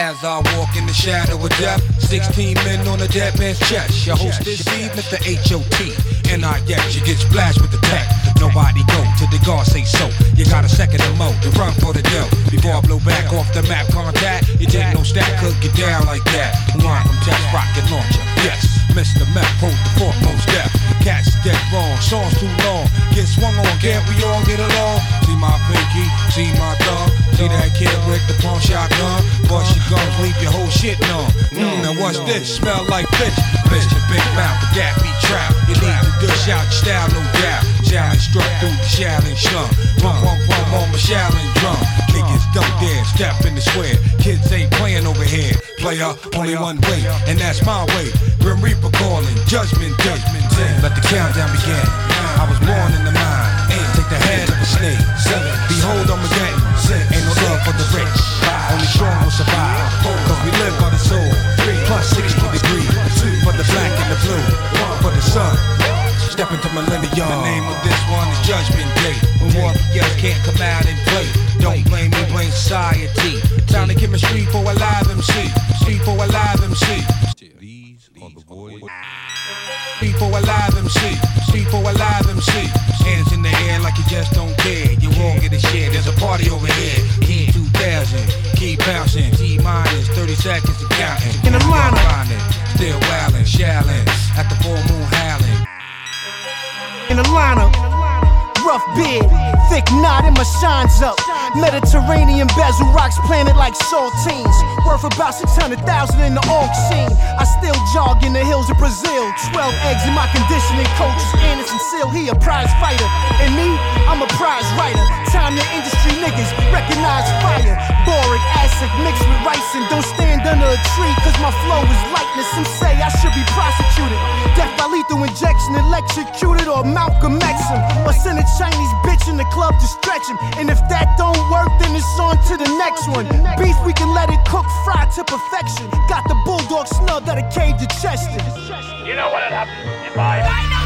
As I walk in the shadow of death, 16 men on a dead man's chest. Your host this evening, the H.O.T. And I yes, you get splashed with the tech. Nobody go till the guard say so. You got a second to mo to run for the dough. Before I blow back off the map contact, you take no stack, could get down like that. Line from test rocket launcher. Yes, Mr. Meth, hold the foremost step. Cats dead wrong, songs too long. Get swung on, can't we all get along? See my pinky, see my thumb. See that kid with the pawn shotgun? Bust your guns, leave your whole shit numb. Mm, now what's this? Smell like fish. Fish the big mouth, the gap be trap. You need to dish out your style, no doubt. Challenge struck through the Shaolin slum. Pump, pump, pump on my Shaolin drum. Niggas don't dare step in the square. Kids ain't playing over here. Player, only one way, and that's my way. Grim Reaper calling, judgment day. Let the countdown begin. I was born in the mind. Take the head of a snake. Seven, Behold, again. Ain't no love for the rich. Five, Only strong will survive. Cause we live by the soul. Plus 60 degrees. For the black and the blue. One for the sun. Step into millennium. The name of this one is Judgment Day. When warriors can't come out and play. Don't blame me, blame society. Time to chemistry for a live MC. Street for a live MC. These are the boys. Street for a live MC. Street for a live MC. Hands in the air like you just don't care. You won't get a share. There's a party over here. Key 2000. Keep bouncing. T minus 30 seconds and counting. In the lineup. Still wildin', shallin'. At the full moon howling. In the lineup. Rough beard, thick knot in my shines up. Mediterranean bezel rocks planted like saltines. Worth about 600,000 in the auction. I still jog in the hills of Brazil. 12 eggs in my conditioning coach is Anderson Seal. He a prize fighter. And me, I'm a prize writer. Time the industry niggas recognize fire. Boric acid mixed with rice and don't stand under a tree cause my flow is lightness. Some say I should be prosecuted. Death by lethal injection, electrocuted, or Malcolm X him. Chinese bitch in the club to stretch him. And if that don't work, then it's on to the next one. Beef, we can let it cook, fry to perfection. Got the bulldog snub that it came to Chester. You know what happens if I.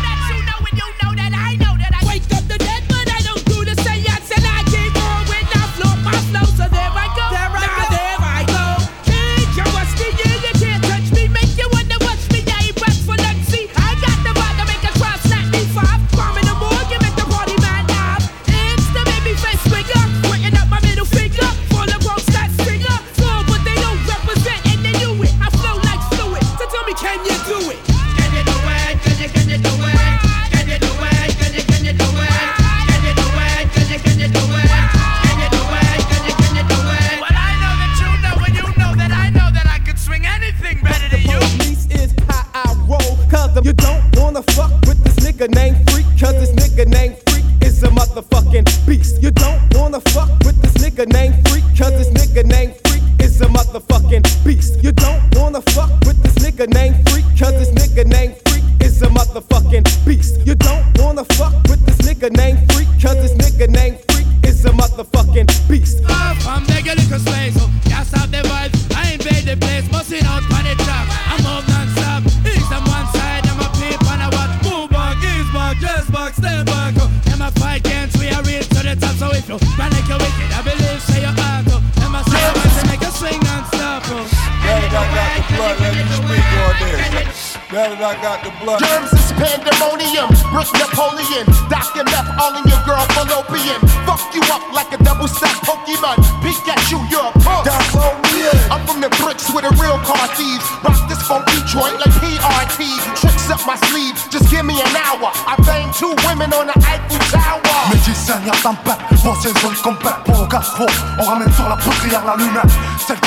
You don't wanna fuck with this nigga named Freak. Cause this nigga named Freak is a motherfucking beast. You don't wanna fuck with this nigga named Freak. Napoleon, Dr. Meth all in your girl fallopian. Fuck you up like a double stack Pokemon. Peek at you, you're a punk. Me in. I'm from the bricks with the real car thieves. Rock this funky joint like PRT. Tricks up my sleeve, just give me an hour. I banged two women on the Eiffel Tower. Médecin, y'a d'impact, ancienne zone combat Pour au gastro, on ramène sur la poudrière la lumière qui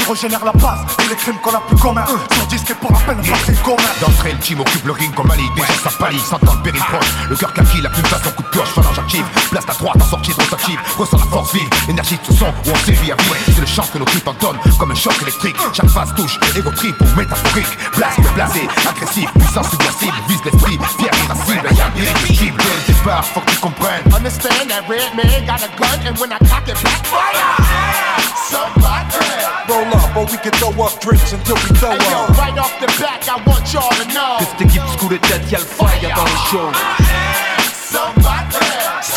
régénère la base et les crimes qu'on a plus communs Sur disque et pour la peine, c'est commun D'entrée, le team occupe le ring comme Ali. Déjà ça pâlit, s'entend le péril proche. Le cœur kaki, la plume son coup de pioche, phalange active. Place ta droite, en sortie, droite active. Ressens la force vive, énergie de ce son où on sévit à vivre. C'est le chant que nos tripes entonnent comme un choc électrique. Chaque phase touche, égo trip ou métaphorique. Blast, blasé, agressif, puissance subversive. Vise l'esprit, pierre irascible, y'a irréductible. Dès le départ, faut que tu comprennes. Understand that red man got a gun, and when I cock it back, fire! Roll up, or we can throw up drinks until we throw up. right off the back, I want y'all to know. Cette équipe de tête, y'a le fire dans le show.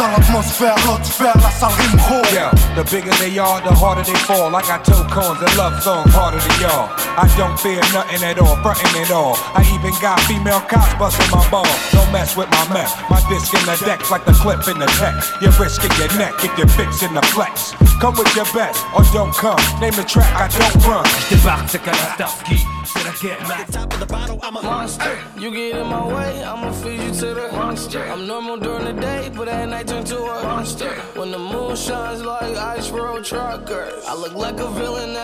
Somebody. Sale atmosphère, la salle rime gros. Yeah, the bigger they are, the harder they fall. Like I got toe cones and love songs harder than y'all. I don't fear nothing at all, frontin' at all. I even got female cops busting my ball. Don't mess with my mess. My disc in the deck like the clip in the tech. You're risking your neck if you're fixing the flex. Come with your best or don't come. Name the track, I don't run. Débarque, c'est Kalastowski, c'est la guerre. Top of the bottle, I'm a monster. You get in my way, I'ma feed you to the monster. I'm normal during the day, but at night turn to a monster. When the moon shines like ice road truckers, I look like a villain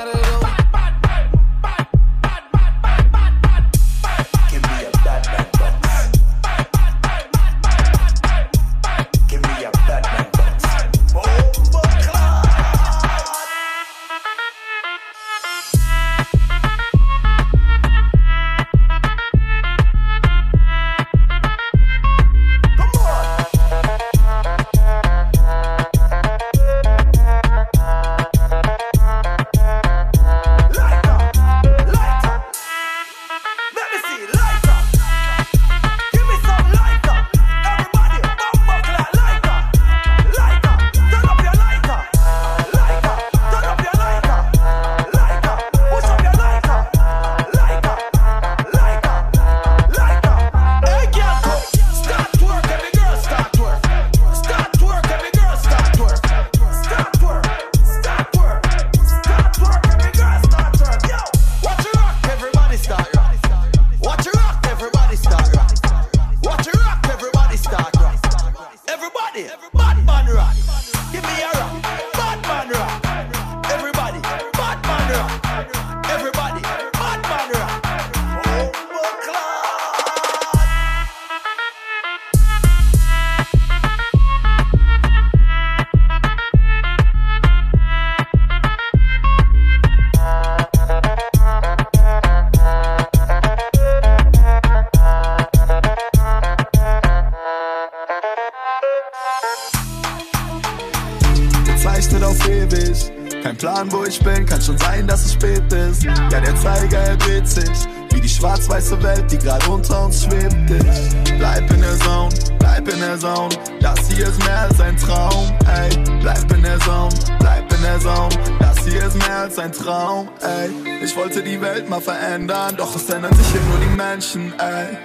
at a Menschen, ey.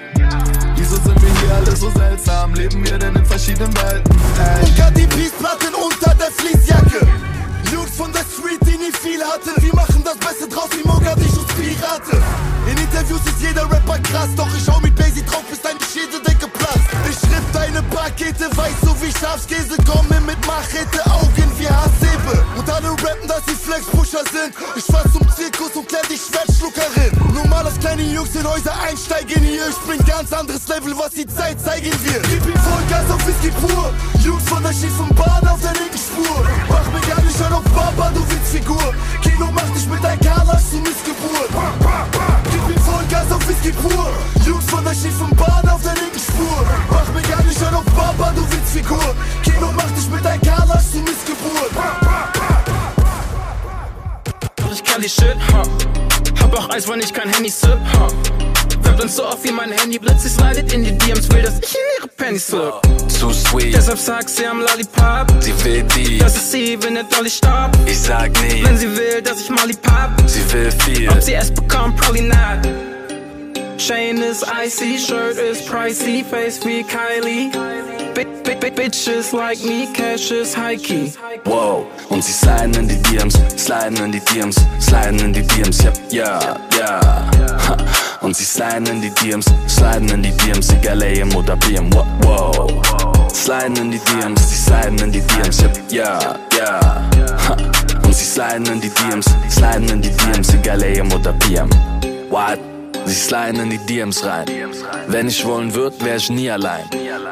Wieso sind wir hier alle so seltsam? Leben wir denn in verschiedenen Welten, zeigen wird. Gib ihm Vollgas auf Whisky pur. Jungs von der schiefen Bahn auf der linken Spur. Mach mir gar nicht an auf Baba, du Witzfigur. Kino macht dich mit deinem Karlasch zu Missgeburt. Gib ihm Vollgas auf Whisky pur. Jungs von der schiefen Bahn auf der linken Spur. Mach mir gar nicht an auf Baba, du Witzfigur. Kino macht dich mit deinem Karlasch zu Missgeburt. Ich kann die Shit, ha. Hab auch Eis, wenn ich kein Handy sip, ha. Webbt uns so oft wie mein Handy blitzt, slip. Zu sweet. Deshalb sag sie am Lollipop. Sie will die. Das ist sie, wenn der Dolly stoppt. Ich sag nie. Wenn sie will, dass ich Molly pop. Sie will viel. Ob sie es bekommt, probably not. Chain is icy, shirt is pricey, face wie Kylie. Big, big, big bitches like me, cash is high key. Wow, und sie sliden in die DMs, sliden in die DMs, sliden in die DMs, yep, ja, ja. Ha. Und sie sliden in die DMs, sliden in die DMs, egal AM oder BM, wow. Sliden in die DMs, sie sliden in die DMs, ja, ja. Und sie sliden in die DMs, sliden in die DMs, egal AM oder BM. What? Sie sliden in die DMs rein. Wenn ich wollen würd, wär ich nie allein.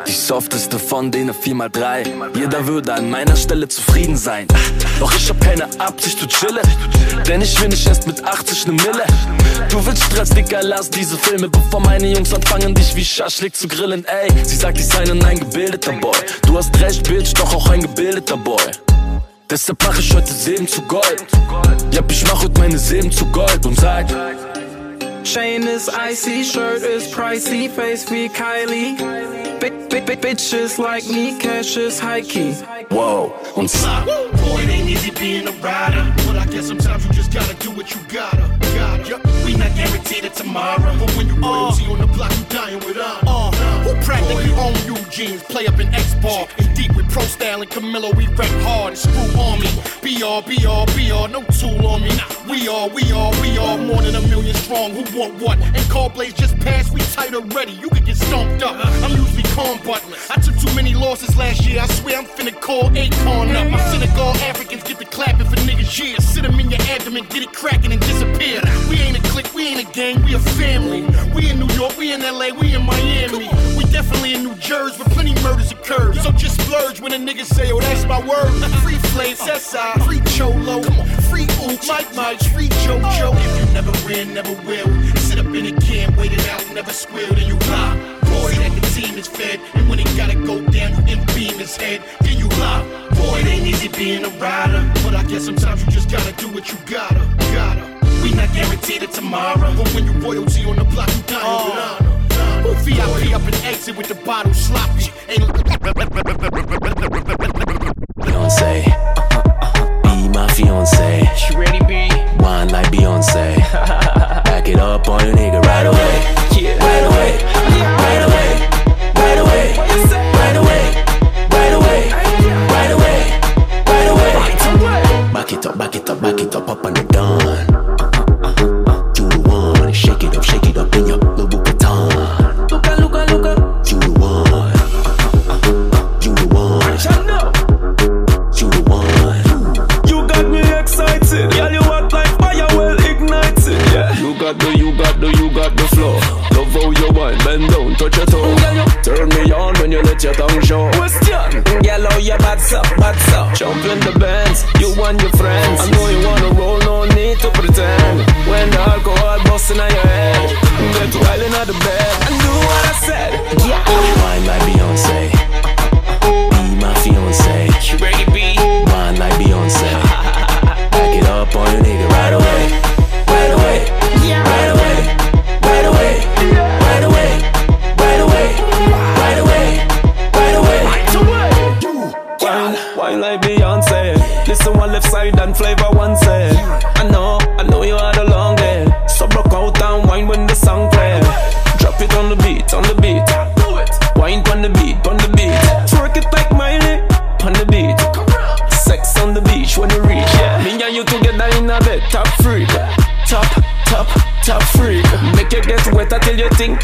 Die softeste von denen 4x3. Jeder würde an meiner Stelle zufrieden sein. Doch ich hab keine Absicht zu chillen. Denn ich will nicht erst mit 80 ne Mille. Du willst Stress, Dicker, lass diese Filme, bevor meine Jungs anfangen, dich wie Schaschlik zu grillen. Ey, sie sagt, ich sei ein eingebildeter Boy. Du hast recht, Bitch, doch auch ein gebildeter Boy. Deshalb mach ich heute Seben zu Gold. Ja, ich mach heute meine Seben zu Gold und sag. Chain is icy, shirt is pricey, face be Kylie. Big, big, big bitches like me, cash is high key. Whoa, on Boy, it ain't easy being a rider. But I guess sometimes you just gotta do what you gotta. Gotta. We not guaranteed it tomorrow. But when you royalty on the block, you dying with honor. Uh, who practically own Eugene's? Play up in X bar. And deep with Pro Style and Camilo, we rap hard and screw on me. BR, BR, BR, no tool on me. We are, we are, we are more than a million strong. Who want what? And call blades just passed, we tight already. You could get stomped up. I'm usually calm, but I took too many losses last year. I swear I'm finna call Akon up. My Senegal Africans get the clapping for niggas, yeah. Sit them in your abdomen, get it cracking and disappear. We ain't a clique, we ain't a gang, we a family. We in New York, we in LA, we in Miami. We definitely in New Jersey, where plenty murders occur. So just splurge when a nigga say, oh, that's my word. Free Flav, Sessa, free Cholo, free Oop, Mike Mike, free JoJo. If you never win, never will. Sit up in a can, wait it out, never squeal, then you lie. Boy, that the team is fed, and when it gotta go down, you beam his head, then you lie. Boy, it ain't easy being a rider, but I guess sometimes you just gotta do what you gotta, gotta. We not guaranteed it tomorrow, but when you royalty on the block, you dying with oh. honor. Who VIP up and exit with the bottle sloppy? Ain't Beyonce. Uh, uh, uh, be my fiance. She ready, B? Wine like Beyonce. Back it up on your nigga right away. Up, back it up, back it up, up on the dawn. You the one, shake it up, shake it up in your Louis Vuitton. Luca, Luca, Luca. You the one. You the one. You the one. You got me excited. Girl, you hot like fire, well ignited. Yeah. You got the, you got the, you got the flow. Love how you wine, bend down, touch your toe. Turn me on when you let your tongue show. Question. Girl, how you bad up, bad up. And your friends. I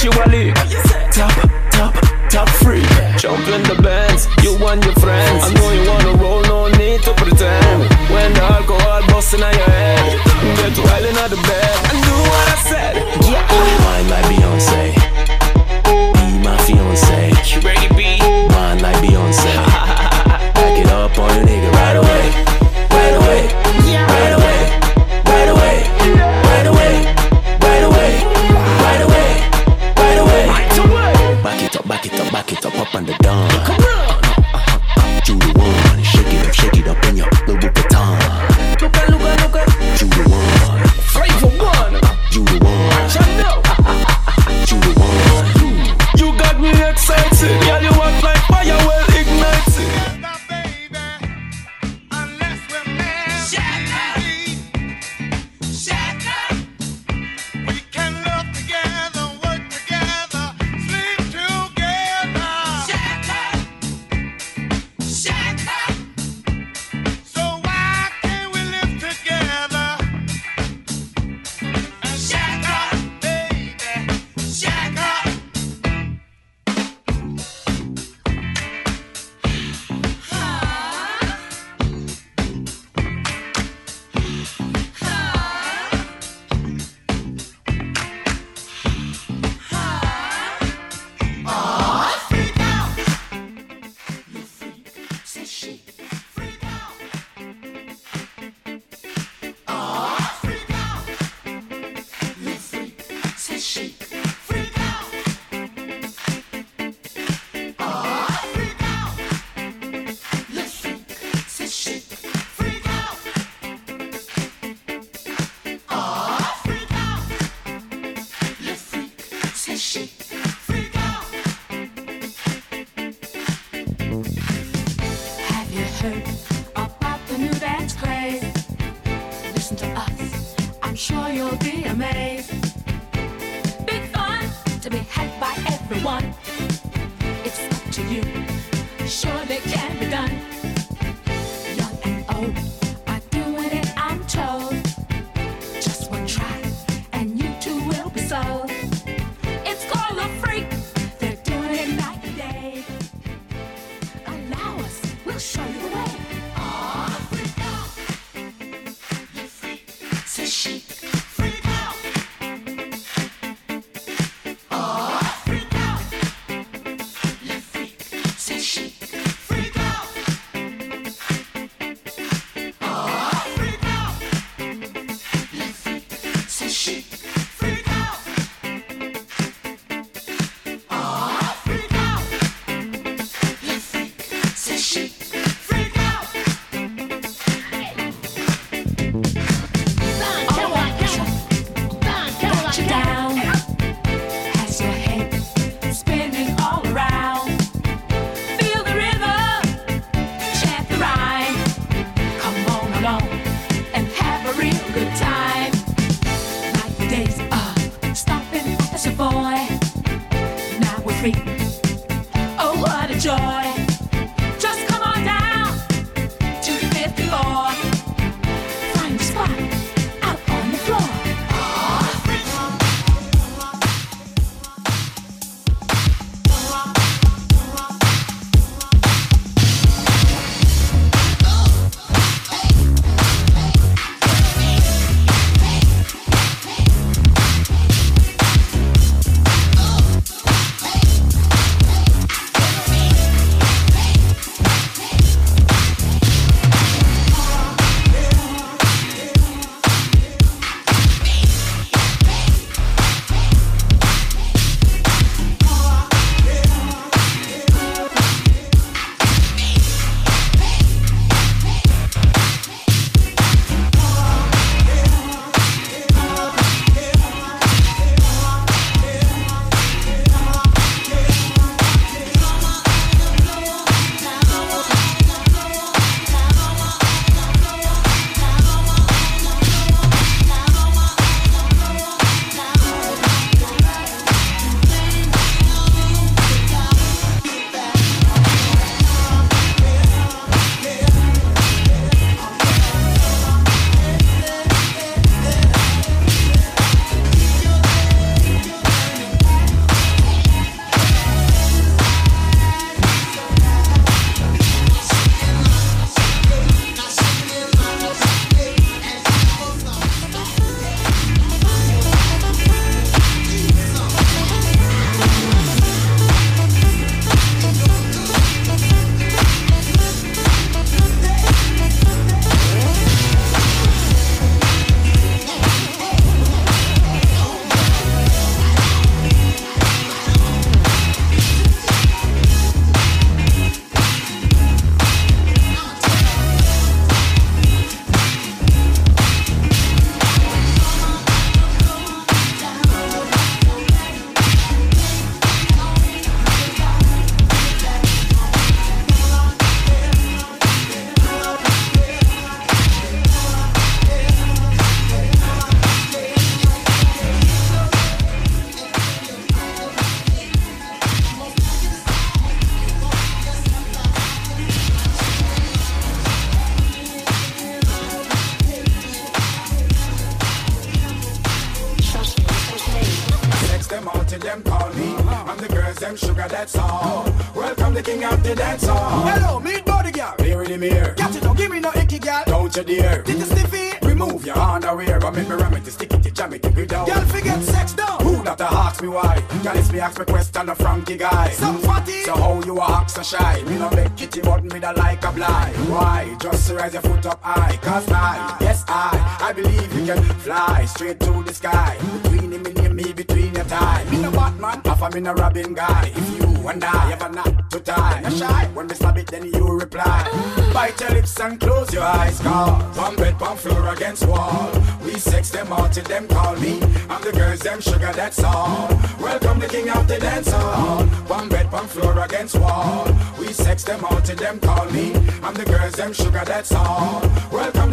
till you think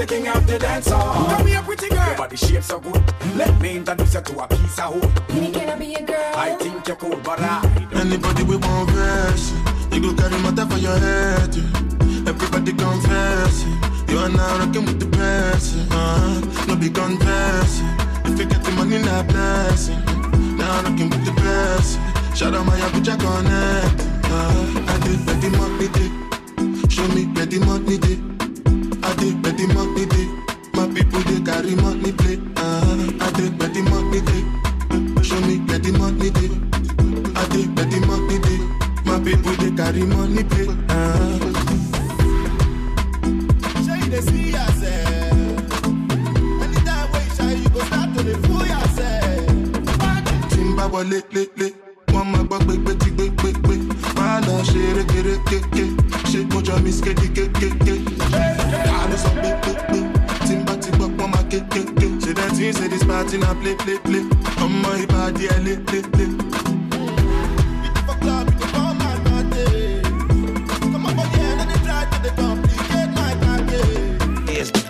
the king of the dance hall. Come here, pretty girl. Your body shape so good. Let me introduce you to a piece of wood. Can I be a girl? I think you're cool, but I. Anybody with one verse, you go carry matter for your head. yeah. Everybody confess, yeah. you are now rocking with the best. yeah. Uh, no be confess. If you get the money, not blessing. Now rocking with the best. Shout out my Abuja connect. Uh, I did bet the money day. Show me where the money day. I bet the money day. My people they carry money play. Uh, I bet the money day. Show me the money day. I bet the money day. My people they carry money play. Uh, Show you the see yourself. Anytime you shy, you go start to the fool yourself. n bá wọlé lélẹ̀ wọ́n máa gbọ́ pé tí gbé gbé máa lọ ń ṣe this party na play play play ọmọ ìbàdí ẹ̀ I lé lé. For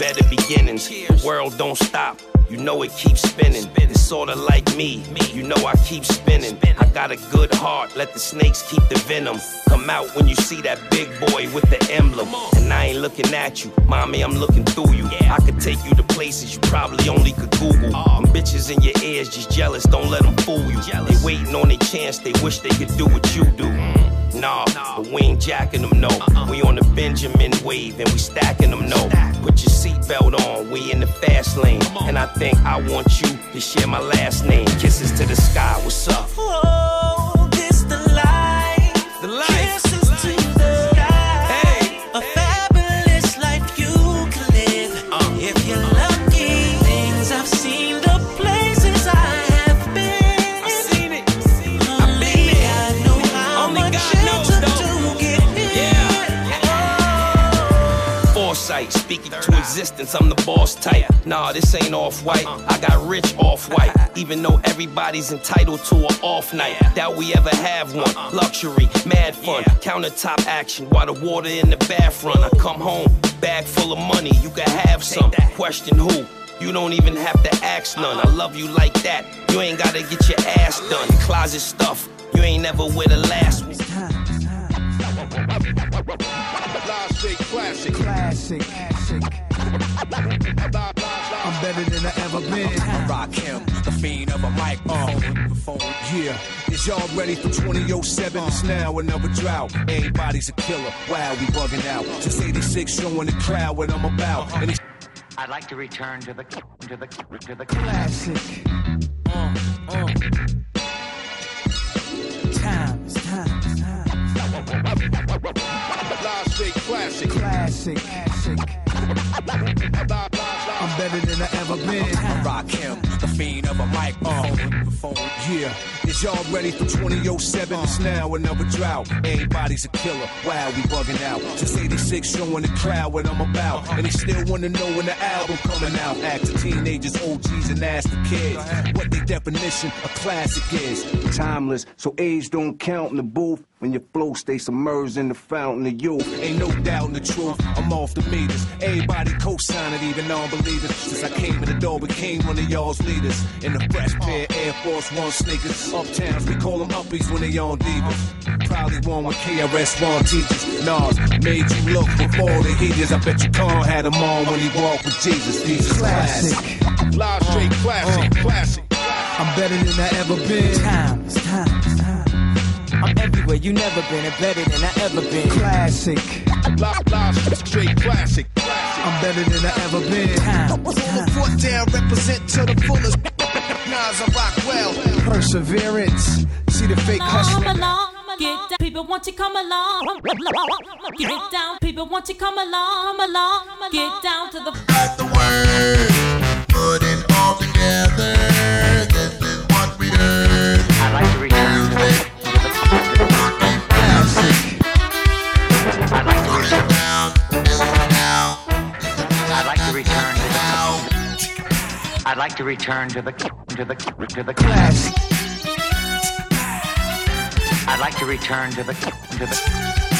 better beginnings. World don't stop. You know it keeps spinning. It's sorta like me. You know I keep spinning. I got a good heart. Let the snakes keep the venom. Come out when you see that big boy with the emblem. And I ain't looking at you, mommy. I'm looking through you. I could take you to places you probably only could Google. Them bitches in your ears just jealous. Don't let them fool you. They waiting on a chance. They wish they could do what you do. Nah, but we ain't jacking them, no. We on the Benjamin wave and we stacking them, no. Put your seatbelt on, we in the fast lane. And I think I want you to share my last name. Kisses to the sky, what's up? Oh, this the life. The life. Kisses existence, I'm the boss type. Nah, this ain't off white. I got rich off white. Even though everybody's entitled to an off night. Doubt we ever have one. Luxury, mad fun, countertop action while the water in the bath run. I come home, bag full of money, you can have some. Question who? You don't even have to ask none. I love you like that. You ain't gotta get your ass done. Closet stuff. You ain't never with the last one. Classic. Classic. I'm better than I ever been. I Rakim, the fiend of a microphone. Yeah, is y'all ready for 2007? Uh. It's now another drought. Everybody's a killer. Wow, we bugging out. Since 86, showing the crowd what I'm about. And I'd like to return to the to the to the classic. Uh, uh. Time, it's time, it's time. Live straight classic. Classic. Classic. I'm better than I ever been. I Rakim, the fiend of a microphone. Yeah, is y'all ready for 2007? It's now another drought. Everybody's a killer. Wow, we bugging out. Since 86, showing the crowd what I'm about. And they still wanna know when the album coming out. Ask the teenagers, OGs, and ask the kids what their definition of classic is. Timeless, so age don't count in the booth. When your flow stay submerged in the fountain of youth. Ain't no doubt in the truth, I'm off the meters. Everybody co-sign it, even non-believers. Since I came in the door, became one of y'all's leaders. In the fresh pair Air Force One sneakers. Uptowns, we call them uppies when they on divas. Probably one with KRS-One teachers. Nas made you look before the heaters. I bet you Khan had them on when he walked with Jesus. Jesus classic. Classic. Live straight classic. Uh. Classic. I'm better than I ever been. Time, it's time. I'm everywhere you never been and better than I ever been. Classic. Live, live, straight classic. I'm better than I ever been. Pull the foot down, represent to the fullest. Nas, I rock well. Perseverance. See the fake Come hustling. along, get down. People want you come along. Get down. People want you come along, come along. Get down to the. Word. Put it all together. Like to return to the to the to the class. I'd like to return to the to the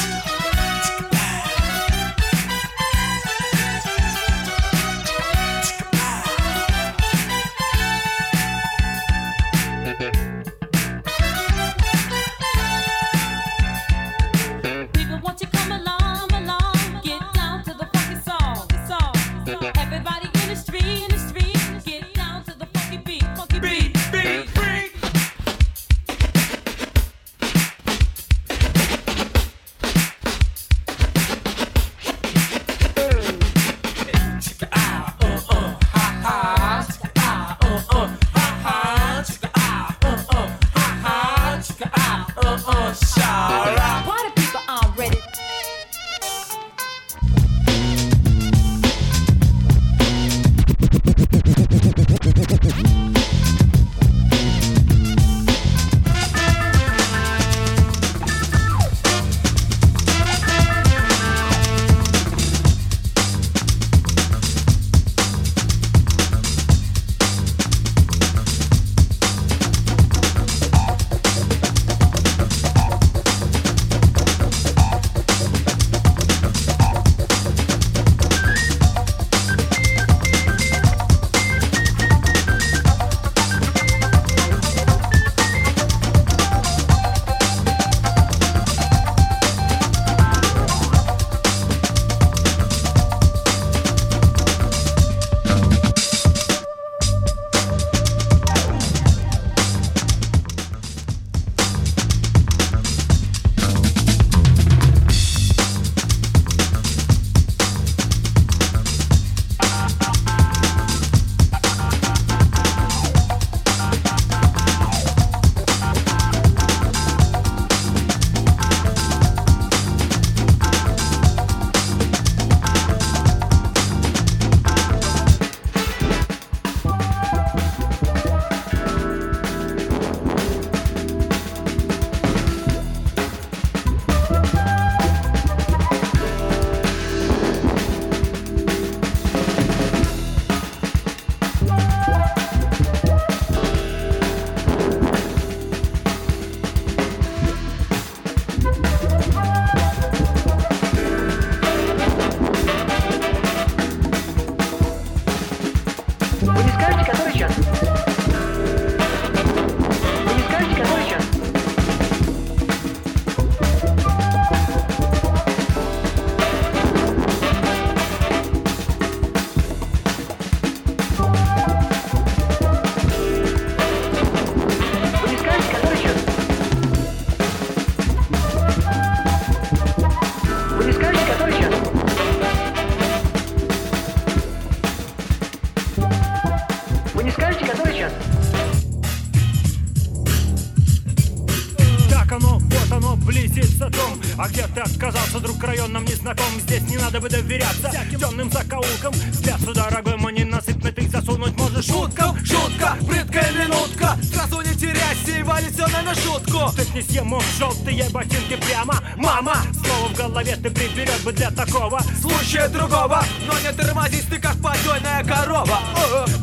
другого, но не тормозись ты как подойная корова.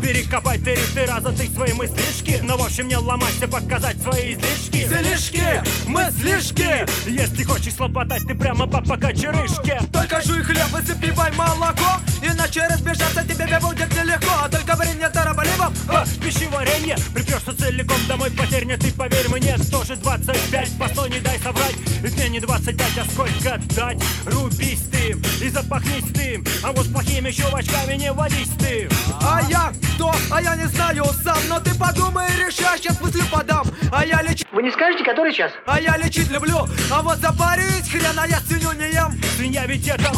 Перекопай ты ты раза ты свои мыслишки Но в общем не ломайся показать свои излишки. Излишки, мыслишки. Если хочешь слопотать ты прямо по покачерышке Только жуй хлеб и запивай молоко Иначе разбежаться тебе будет нелегко. Только время тарабаливом А, пищеварение Приперся целиком домой потерня Ты поверь мне, тоже 25 Постой, не дай соврать. Ведь мне не 25, а сколько дать? Рубись ты запахнись ты А вот с плохими чувачками не водись ты А я кто? А я не знаю сам. Но ты подумай и решай, сейчас мысли подам. А я лечить... Вы не скажете, который час? А я лечить люблю. А вот запарить хрена я свинью не ем. Свинья ведь это.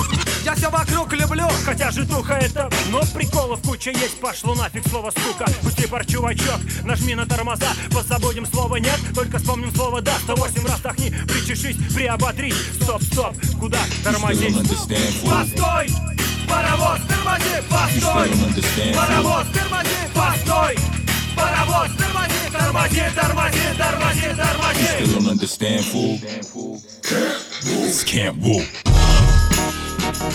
Я все вокруг люблю. Хотя житуха это. Но приколов куча есть Пошло нафиг слово сука Пусти пар чувачок Нажми на тормоза. Позабудем слово нет Только вспомним слово да 108 раз тахни Причешись, приоботрись Стоп, стоп, куда тормозить? Постой! Паровоз, тормози! Постой! Паровоз, тормози! Постой! Паровоз, тормози! Тормози, тормози, тормози, тормози! Still don't understand, fool. This can't whoop.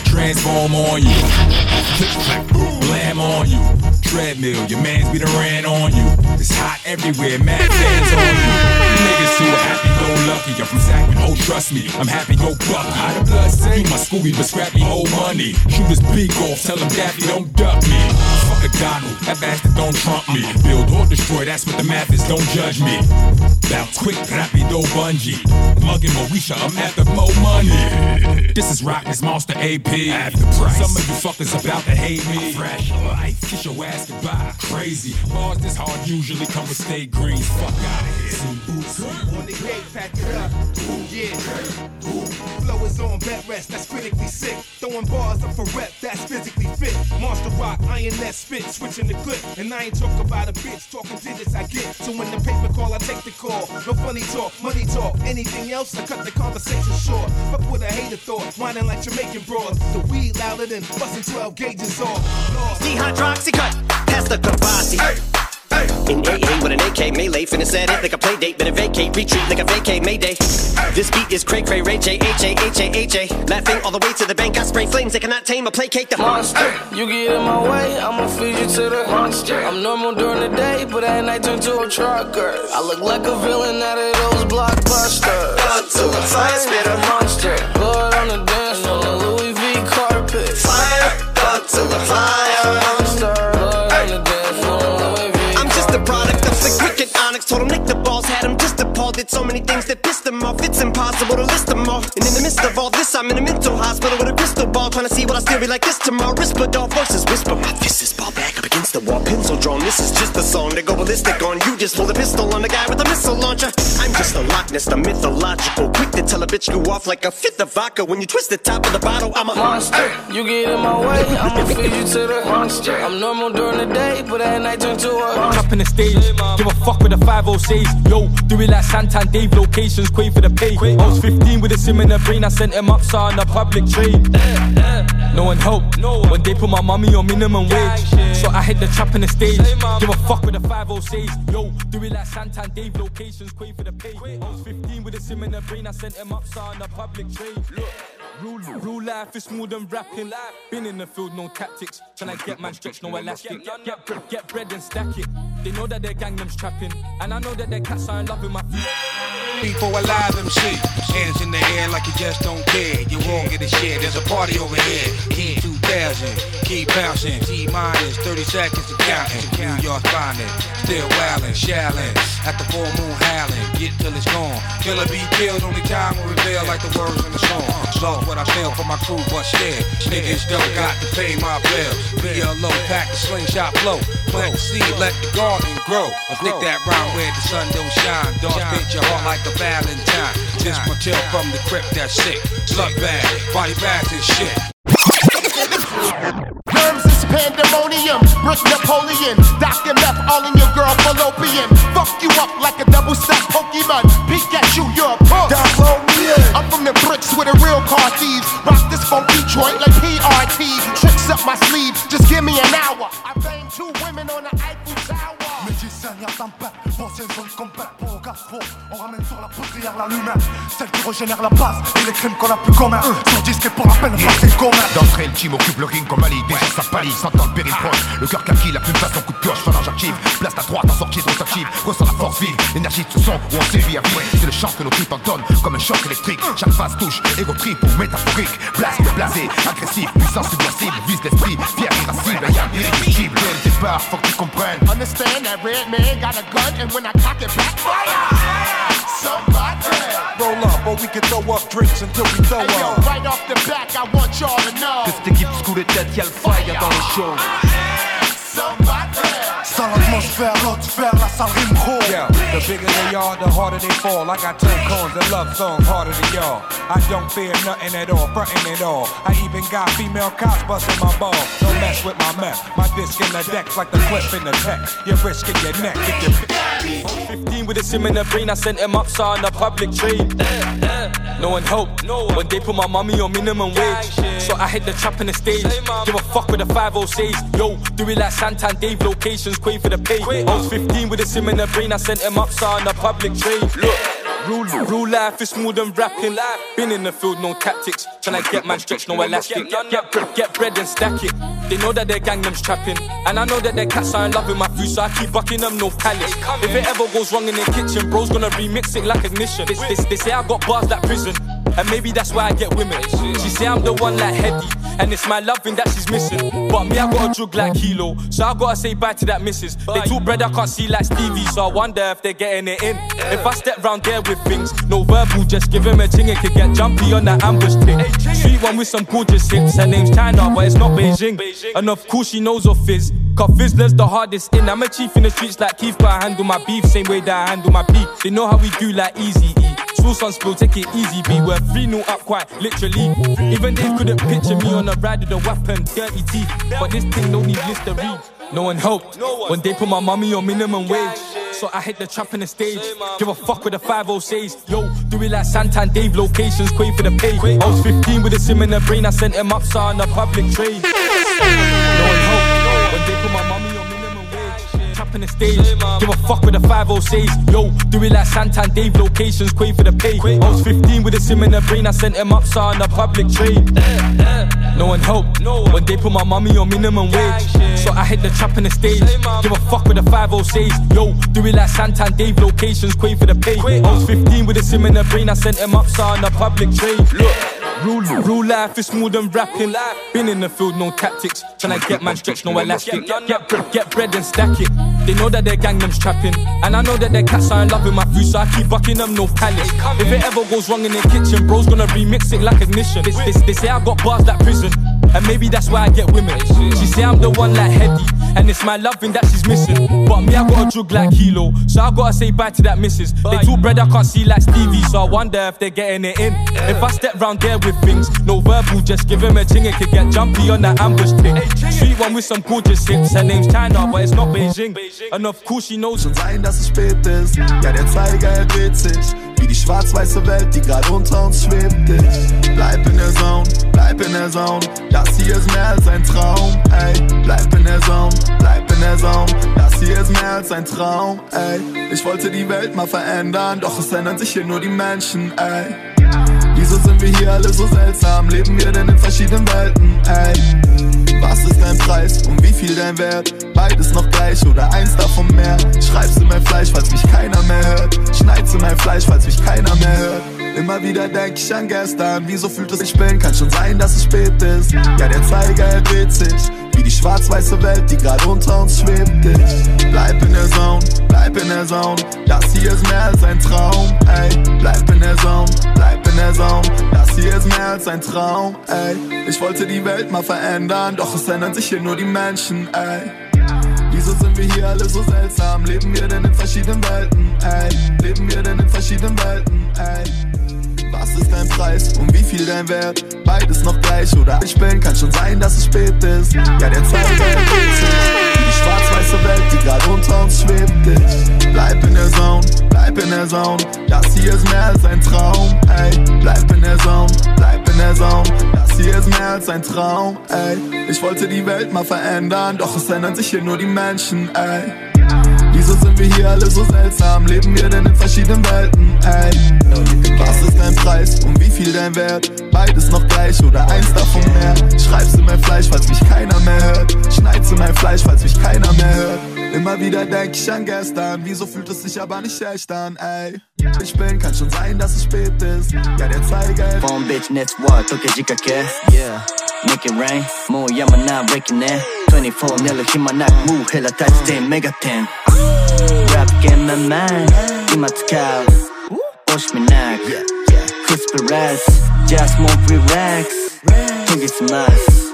Transform on you. Click, clack, blam on you. Treadmill, your mans be the ran on you. It's hot everywhere, mad fans on you. Niggas too happy, go lucky. I'm from Zachman, oh trust me, I'm happy, go buck. How the blood say? You my Scooby, but scrappy, old money. Shoot his big off, tell him Daffy, don't duck me. Donald, that bastard don't trump me. Build or destroy, that's what the math is, don't judge me. Bounce quick, rapido bungee. Mugging Moesha, I'm after more money. This is Rock, this monster AP. After price. Some of you fuckers about to hate me. Fresh life, kiss your ass goodbye. Crazy. Bars this hard usually come with state greens. Fuck out of here. Boots. On the gate, pack it up. Yeah. Flow is on bed rest, that's critically sick. Throwing bars up for rep, that's physically fit. Monster rock, iron that spit, switching the clip. And I ain't talking about a bitch, talking digits I get. So when the paper call, I take the call. No funny talk, money talk. Anything else, I cut the conversation short. Fuck with a hater thought, whining like Jamaican broads. The weed louder than busting 12 gauges off. Lost. Dehydroxy cut, the Kavasi. In AA with an AK melee, finna set it like a play date. Better vacate, retreat like a vacate mayday. This beat is cray cray, Ray J, H A, H A, H A. Laughing all the way to the bank, I spray flames They cannot tame or placate the Monster, you get in my way, I'ma feed you to the monster. I'm normal during the day, but at night turn to a trucker. I look like a villain out of those blockbusters. Up to the fire, spit a monster. Blood on the dance floor, Louis V carpet. Fire, up to the fire. Told him lick the balls, had him just. Did so many things that pissed them off. It's impossible to list them all. And in the midst of all this, I'm in a mental hospital with a crystal ball. Trying to see what I still be like this tomorrow. Risperdal voices whisper. My fist is ball back up against the wall. Pencil drawn. This is just a song to go ballistic on. You just pull a pistol on the guy with a missile launcher. I'm just a Loch Ness, the mythological. Quick to tell a bitch you off like a fifth of vodka. When you twist the top of the bottle, I'm a Monster, you get in my way, I'ma feed you to the monster. I'm normal during the day, but at night turn to a Up in the stage, give a fuck with the 506. Yo, do it like Santan Dave, locations, quay for the pay. I was 15 with a sim in the brain, I sent him up, saw on a public train. No one helped when they put my mommy on minimum wage. So I hit the trap in the stage, give a fuck with the 506. Yo, do it like Santan Dave, locations, quay for the pay. I was 15 with a sim in the brain, I sent him up, saw on a public train. Look. Real, real life is more than rapping. Been in the field, no tactics. Tryna get man stretch, no elastic. Get bread, get bread and stack it. They know that their gang them's trapping, and I know that their cats are in love with my feet. Before I live MC, hands in the air like you just don't care. You won't get a shit. There's a party over here. Key 2000, keep bouncing. T minus 30 seconds to counting. New York finest, still wildin', shallin'. At the full moon howling, get till it's gone. Killer be killed, only time will reveal like the words in the song. Lost what I feel for my crew, but still, niggas don't got to pay my bills. Be a low pack the slingshot flow. Plant the seed, let the garden grow. I think that round where the sun don't shine. Don't spit your heart like a Valentine. This motel from the crypt that's sick. Slug bag, body bags and shit. Pandemonium, Bruce Napoleon, Dr. Meth all in your girl fallopian. Fuck you up like a double stack Pokemon. Peek at you, you're a punk. I'm from the bricks with the real car thieves. Rock this from Detroit like PRT. Tricks up my sleeve, just give me an hour. I banged two women on the Eiffel Tower. On ramène sur la poudrière la lumière Celle qui régénère la base et les crimes qu'on a plus communs Sur disque pour la peine, c'est commun D'entrée, le team occupe le ring comme Ali. Déjà ça pâlit, sentant le péril proche. Le cœur kaki, la plume face en coup de pioche, phalange active. Place ta droite, en sortie, droite active. Ressens la force vive, l'énergie de ce son où on sévit à vie. C'est le chant que nos tripes entonnent comme un choc électrique. Chaque phase touche, égo trip ou métaphorique. Blasque, blasé, agressif, puissance subversive, vise l'esprit, fier, irascible, y'a irrésistible. Dès le départ, faut que tu comprennes. Understand that red man got a gun, and when I cock it back, fire! Somebody! Roll up, or we can throw up drinks until we throw Hey, yo, right off the back, I want y'all to know. Que cette équipe scout de tête, y'a le fire dans le show. Sale atmosphère, l'atmosphère, la salle rime gros. Yeah, the bigger they are, the harder they fall. I got 10 cones, a love song harder than y'all. I don't fear nothing at all, frontin' at all. I even got female cops busting my ball. Don't mess with my meth. My disc in the decks like the clip in the tech. You're risking your neck if you 15 with a sim in the brain, I sent him up, saw on the public train. No one helped. When they put my mommy on minimum wage. So I hit the trap in the stage. Give a fuck with the 506. Yo, do it like Santan Dave locations, quay for the pay. I was 15 with a sim in the brain, I sent him up, saw on the public train. Look. Rule, rule life is more than rapping. Been in the field, no tactics. Tryna get man stretch, no elastic. Get bread, get bread and stack it. They know that their gangnam's trapping. And I know that their cats are in love with my food, so I keep bucking them, no palace. If it ever goes wrong in the kitchen, bro's gonna remix it like ignition. This, this, they say I got bars like prison. And maybe that's why I get women. She say I'm the one like Hetty, and it's my loving that she's missing. But me, I got a drug like Kilo, so I gotta say bye to that missus. They two bread I can't see like Stevie, so I wonder if they're getting it in. If I step round there with things, no verbal, just give him a ting, it could get jumpy on that ambush thing. Sweet one with some gorgeous hips, her name's China, but it's not Beijing. And of course she knows of fizz. Cause Fizzler's the hardest in. I'm a chief in the streets like Keith, but I handle my beef same way that I handle my beef. They know how we do like easy E. Spill sun spill, take it easy, B. We're 3 0 up quite literally. Even they couldn't picture me on a ride with a weapon, dirty teeth. But this thing don't need listerine. No one helped when they put my mommy on minimum wage. So I hit the trap in the stage. Give a fuck with the 506. Yo, do it like Santan Dave locations, quay for the pay. I was 15 with a sim in the brain, I sent him up, saw on the public train. No one helped when they put my mommy on minimum Trap in the stage. Give a fuck with the 506. Yo, do it like Santan Dave locations, quay for the pay. I was 15 with a sim in the brain, I sent him up, saw on the public train. No one helped when they put my mommy on minimum wage. So I hit the trap in the stage. Give a fuck with the 506. Yo, do it like Santan Dave locations, quay for the pay. I was 15 with a sim in the brain, I sent him up, saw on the public train. Look. Rule, rule life is more than rapping. Been in the field, no tactics. Tryna get man stretch, no elastic. Get bread, get bread and stack it. They know that their gangnam's trapping. And I know that their cats are in love with my food, so I keep bucking them, no palace. If it ever goes wrong in the kitchen, bro's gonna remix it like ignition. This, this, they say I got bars like prison. And maybe that's why I get women. She say I'm the one like Hetty, and it's my loving that she's missing. But me, I got a drug like Kilo, so I gotta say bye to that missus. They two bread I can't see like Stevie, so I wonder if they're getting it in. If I step round there with things, no verbal, just give him a ting, it could get jumpy on that ambush thing. Sweet one with some gorgeous hips, her name's China, but it's not Beijing. And of course she knows. Ja, der Zeiger, er dreht sich. Wie die schwarz-weiße Welt, die gerade unter uns schwebt. Ich bleib in der Zone, bleib in der Zone. Das hier ist mehr als ein Traum, ey. Bleib in der Zone, bleib in der Zone. Das hier ist mehr als ein Traum, ey. Ich wollte die Welt mal verändern, doch es ändern sich hier nur die Menschen, ey. Wieso sind wir hier alle so seltsam? Leben wir denn in verschiedenen Welten, ey? Was ist dein Preis und wie viel dein Wert? Beides noch gleich oder eins davon mehr? Schreibst du mein Fleisch, falls mich keiner mehr hört? Schneidest du mein Fleisch, falls mich keiner mehr hört? Immer wieder denk ich an gestern, wieso fühlt es sich bin? Kann schon sein, dass es spät ist. Ja, der Zeiger, er dreht sich. Wie die schwarz-weiße Welt, die gerade unter uns schwebt. Ich bleib in der Zone, bleib in der Zone. Das hier ist mehr als ein Traum, ey. Bleib in der Zone, bleib in der Zone. Das hier ist mehr als ein Traum, ey. Ich wollte die Welt mal verändern, doch es ändern sich hier nur die Menschen, ey. Wieso sind wir hier alle so seltsam? Leben wir denn in verschiedenen Welten, ey? Leben wir denn in verschiedenen Welten, ey? Was ist dein Preis und wie viel dein Wert? Beides noch gleich oder ich bin, kann schon sein, dass es spät ist. Ja, der sich. Wie die schwarz-weiße Welt, die gerade unter uns schwebt. Ich bleib in der Zone, bleib in der Zone. Das hier ist mehr als ein Traum, ey. Bleib in der Zone, bleib in der Zone. Das hier ist mehr als ein Traum, ey. Ich wollte die Welt mal verändern, doch es ändern sich hier nur die Menschen, ey. Wieso sind wir hier alle so seltsam? Leben wir denn in verschiedenen Welten? Ey, was ist dein Preis und wie viel dein Wert? Beides noch gleich oder eins davon mehr? Schreib's in mein Fleisch, falls mich keiner mehr hört? Schneid's in mein Fleisch, falls mich keiner mehr hört? Immer wieder denk ich an gestern, wieso fühlt es sich aber nicht echt an, ey? Ich bin, kann schon sein, dass es spät ist. Ja, der Zeiger. Phone bitch, Network, Tokyo Jikake. Yeah. Make it rain, more Yamana breaking it. 24 내려 힘만 나 무해라 다시 된 메가텐. get my mind in my 이 마트칼 오시면 낙 Crispy rice Just more relax. 독이 스마스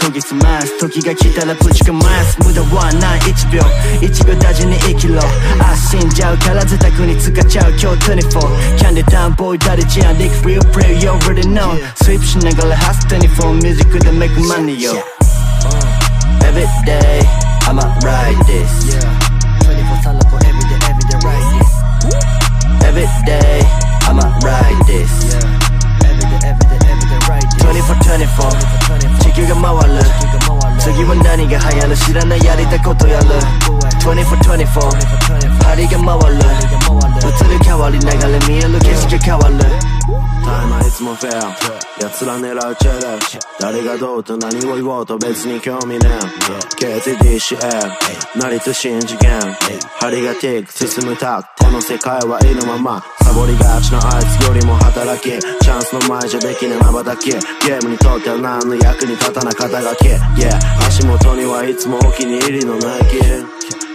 독이 스마스 독이가 기다려 부지가 마스. 무더와 나 이치병 이치고 따지는 1kg 아신자우 갈라지다 군이 투가자우 겨 24 캔디 다운 보이 다르지 않 Nick real pray you already know. 수입 신난 걸로 하스 24 music could make money yo. Every day I'ma ride this. Yeah. every day I'ma ride this 24 24 지키가 마왈르 저기와 나니가 하얀 시라나 야리다 코토야르 24 24 파리가 마왈르 針が回る変わり流れ見える景色変わる。タイムはいつもフェア。奴ら狙うチェレ誰がどうと何を言おうと別に興味ねえ。KTDCM 成りと新次元針がティック進むタック。この世界はいるまま。サボりがちなあいつよりも働きチャンスの前じゃできねえ瞬きゲームにとっては何の役に立たな肩書き Yeah 足元にはいつもお気に入りのナイキ。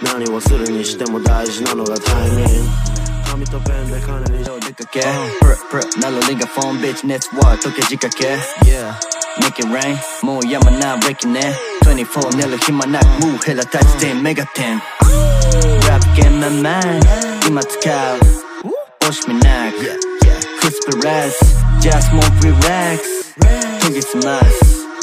何をするにしても大事なのがタイミング。紙とペンで金に出かけプルプルなるリンガフォンビッチネットワー溶け仕掛け Yeah Make it rain もうやまない breaking ね24寝る暇なくムーヘラタッチ点メガテン Rap game my mind 今使う押しみなく Crispy rice Just more relax 研ぎ澄ます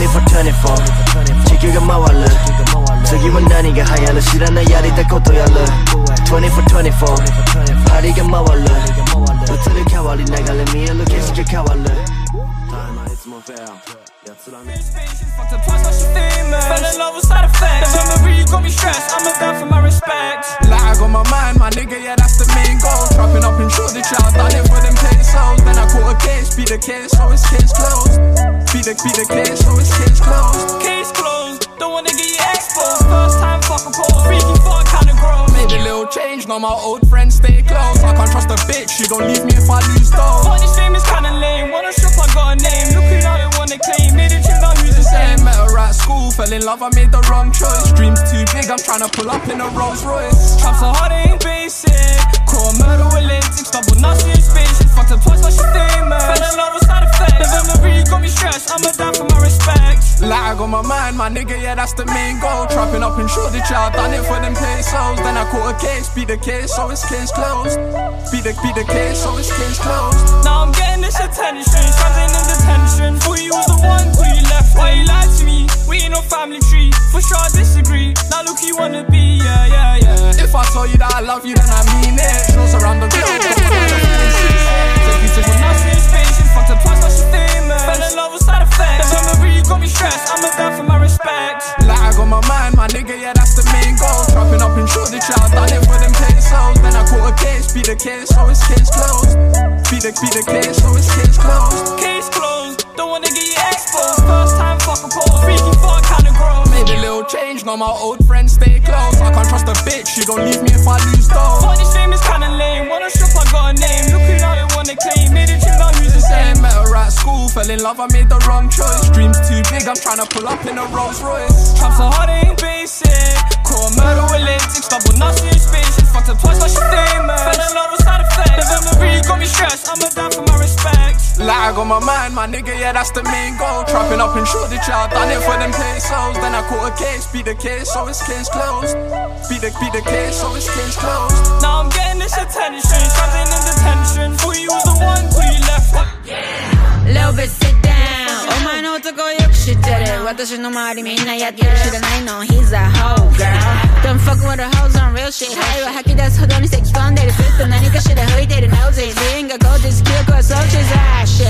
24 24 지켜가 마왈르 저기와 나니가 하얀 시라나 야리다 코토야르 24 24 파리가 마왈르 너트를 가왈리 나갈래 미엘로 계속 가왈르 Time is more fair that's so lange. Fell in love with side effects. The memory, you got me stressed. I'm a down for my respect. Lag got my mind, my nigga, yeah, that's the main goal. Trapping up in Shoreditch, I done it for them pesos. Then I caught a case, beat the case, so it's case closed. Beat the, beat the case, so it's case closed. Case closed, don't wanna get you exposed. First time fucking pole, freaky fuck, kinda gross. Made a little change, now my old friends stay close. I can't trust a bitch, she gon' leave me if I lose though. Funny stream is kinda lame, wanna strip, I got a name. Look who it was they wanna claim. Made a tune, now who's the same? Met her at school, fell in love, I made the wrong choice. Dreams too big, I'm tryna pull up in a Rolls Royce. Traps are hard, ain't basic. Caught a murder with lenses. Double nasty in spaces. Fucked up twice, now she famous. Fell in love with side effects. The memory got me stressed. I'm a down for my respect. Lag on my mind, my nigga, yeah, that's the main goal. Trapping up in the child, done it for them pesos. Then I caught a case, beat the case, so it's case closed. Beat the, beat the case, so it's case closed. Now I'm getting this attention. Standing in detention. Thought you was the one, till you left. Why you lied to me? We ain't no family tree. For sure I disagree. Now look who you wanna be, yeah, yeah, yeah. If I tell you that I love you, then I mean it. Shows around the globe. Take you to a nasty space. Fucked up twice, now she famous. Fell in love with side effects. The memory got me stressed. I'm a down for my respect. Lag on my mind, my nigga, yeah, that's the main goal. Trapping up in the child, done it for them pesos. Then I caught a case, beat the case, so it's case closed. Beat the, beat the case, so it's case closed. Case closed. Don't wanna get you exposed. First time fuck a pole. Freaky fuck kinda gross. Made a little change, now my old friends stay close. I can't trust a bitch, she gon' leave me if I lose though. Funny fame is kinda lame. Wanna shop, I got a name. Look who now they wanna claim. Made tune, now who's the same? Met her at school, fell in love, I made the wrong choice. Dreams too big, I'm tryna pull up in a Rolls Royce. Traps are hard, ain't basic. A murder with lenses. Double nasty in spaces. Fucked up twice, now she famous. Fell in love with side effects. The memory got me stressed. I'm a down for my respect. Lag on my mind, my nigga, yeah, that's the main goal. Trapping up in the child, done it for them pesos. Then I caught a case, beat the case, so it's case closed. Beat the, beat the case, so it's case closed. Now I'm getting this attention. Standing in detention. Thought you was the one, till you left. Little bit sit down. お前の男よく知ってる私の周りみんなやってる知らないの He's a hoe girl. Don't fuck with the hoes on real shit. 肺は吐き出すほどに咳き込んでるずっと何かしら吹いてる Noses 全員が後日記憶は装置さ Shit.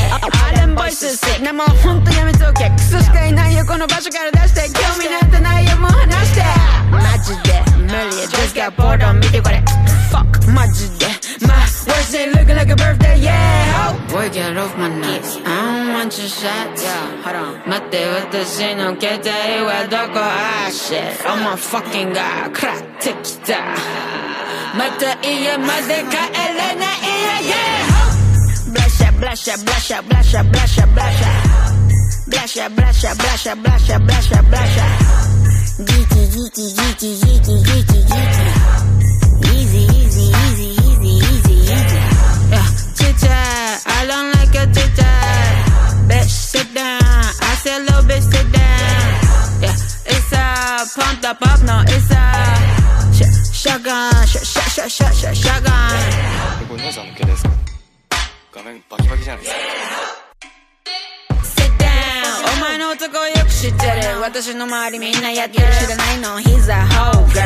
あれんボイススでもほんとやめとけクソしかいないよこの場所から出して興味なんてないよもう話してマジで familiar. Just got bored on me, they got it. fuck my My words ain't looking like a birthday, yeah. Oh. Boy, get off my nuts. I don't want your shots. Yeah, hold on. what the shit. Oh my fucking god. 食らってきた。また家まで帰れないや、yeah. Blush up, blush up, blush up, blush up, blush up, blush up. Blush up, blush up, blush up, blush up, blush up, blush up. Pumped up up, no, it's a sh- shotgun, sh- sh- sh- sh- sh- shotgun. これ姉さんの毛ですか画面バキバキじゃないですか Sit down. お前の男よ知ってる。私の周りみんなやってる。知らないの He's a hoe girl.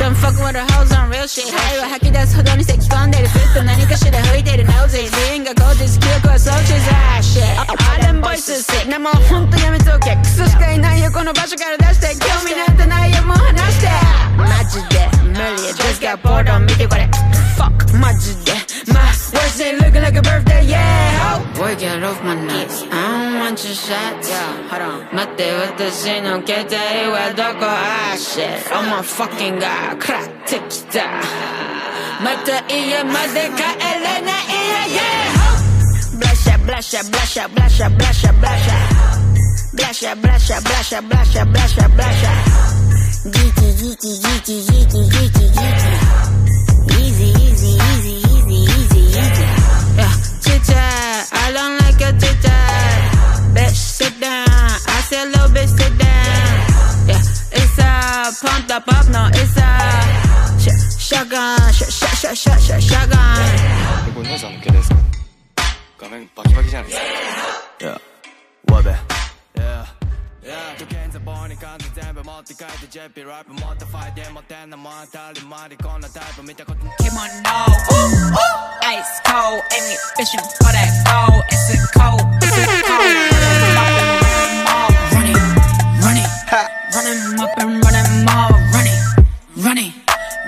Don't fuck with the hoes on real shit. 肺は吐き出すほどに咳き込んでる。ずっと何かしら吹いてる Nosey 全員が後日記憶はそうしづらい shit. All them voices sick. なもうほんとやめとけ。クソしかいないよこの場所から出して。興味なんてないよもう話して。マジで無理。Just got bored on 見てこれ。Fuck マジで。My worst day looking like a birthday. Yeah. Oh. Boy get off my nuts. I don't want your shots. Yeah, hold on. 待って私の携帯はどこあ shit. Oh my fucking god. 食らってきた。また家まで帰れないや yeah. ブラッシャブラッシャブラッシャブラッシャブラッシャブラッシャ konta pewno i za Shotgun, shotgun, shotgun 이건 회사 함께 ooh, ooh, ice cold, ey, mir bisschen vor der Go, es cold, es ist cold. Running up and running him all, running, running,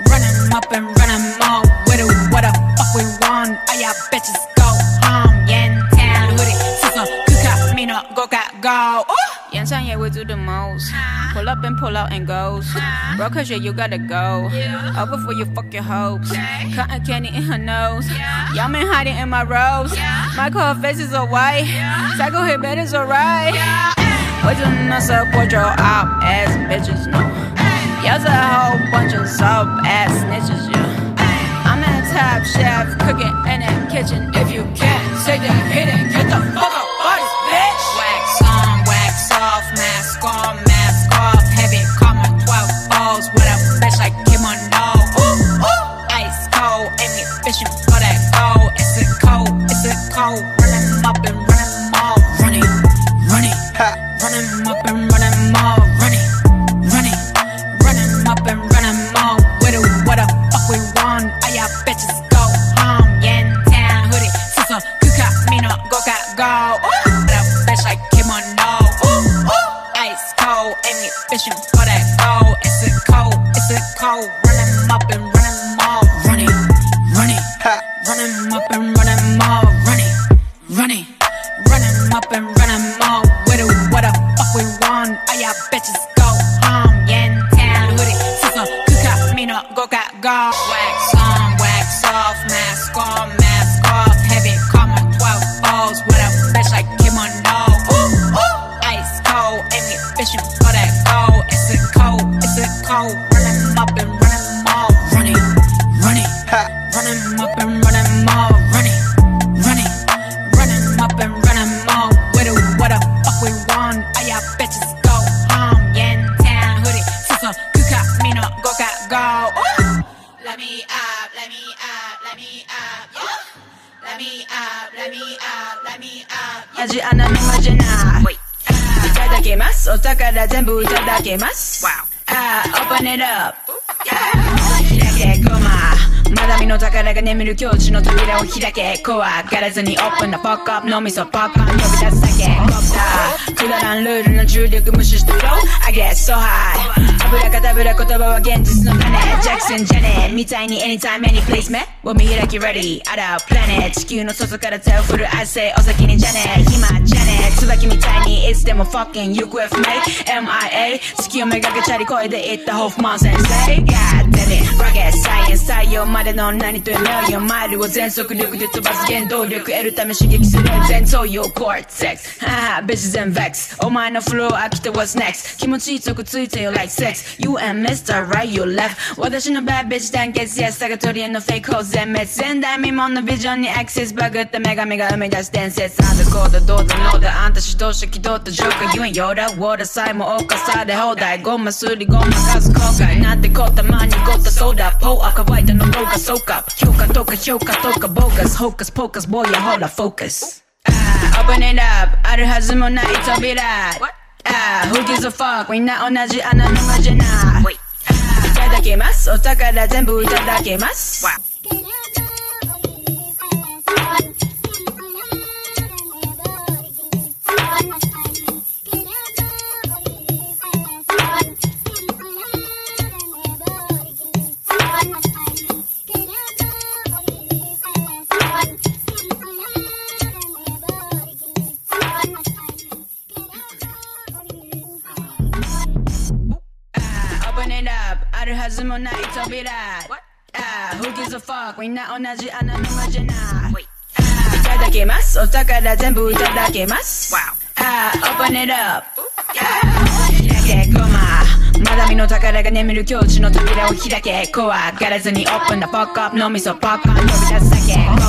run up and running him all with it. What the fuck we want? All y'all bitches go home. Yen town with it. Sucker, cook up, mean up, go, got go. Ooh. Town, yeah, we do the most. Pull up and pull out and goes. Bro, cause yeah, you gotta go. Yeah. Up before you fuck your hopes. Okay. Cotton candy in her nose. Yeah. Y'all been hiding in my robes. Yeah. My car face are white. Yeah. Psycho hit bed is alright. Yeah. We do not support your op ass bitches, no. Y'all's a whole bunch of soft ずにオープンなポックアップ脳みそポップン飛び出すだけコプターくだらんルールの重力無視してろ I get so high. 油かたぶら言葉は現実の種ジャクソンじゃねえみたいに anytime any place めを見開き ready あらプラネ地球の外から手を振る I say お先にじゃねえ暇じゃねえ椿みたいにいつでも fucking 行方不明 MIA 月をめがけチャリ声で言ったホフマン先生 God damn it. Rocket science 採用までの何というミリオンマイルを全速力で飛ばす原動力得るため刺激する前頭葉コーテックス。はは bitches and vex お前のフロー飽きて what's next. 気持ちいいとこついてよ like sex. You and Mr. Right you left. 私の bad bitch 団結 Yes サガトリエのフェイクを全滅。前代未聞のビジョンにアクセスバグって女神が生み出す伝説。アンダーコードどうだノーだあんた主導者気取ったジョーカー。You ain't ヨーダウォーダさえも犯され放題。ゴマすりゴマ数後悔なんてこったまにごった。ソー Hold up, pull up, kawaii no boga soka Kyoka toka, shoka toka, bogus. Hocus pocus, boy, yeah, hold up, focus. Ah, open it up, あるはずもない扉 Ah, who gives a fuck, みんな同じ穴沼じゃないただけます、お宝全部いただけます、wow. 扉あ Who gives a fuck みんな同じ穴の間じゃないあいただきますお宝全部いただきますあ Open it up. 開けゴマまだ見の宝が眠る境地の扉を開け怖がらずにオープンなポックアップ脳みそポップン飛び出すだけコプ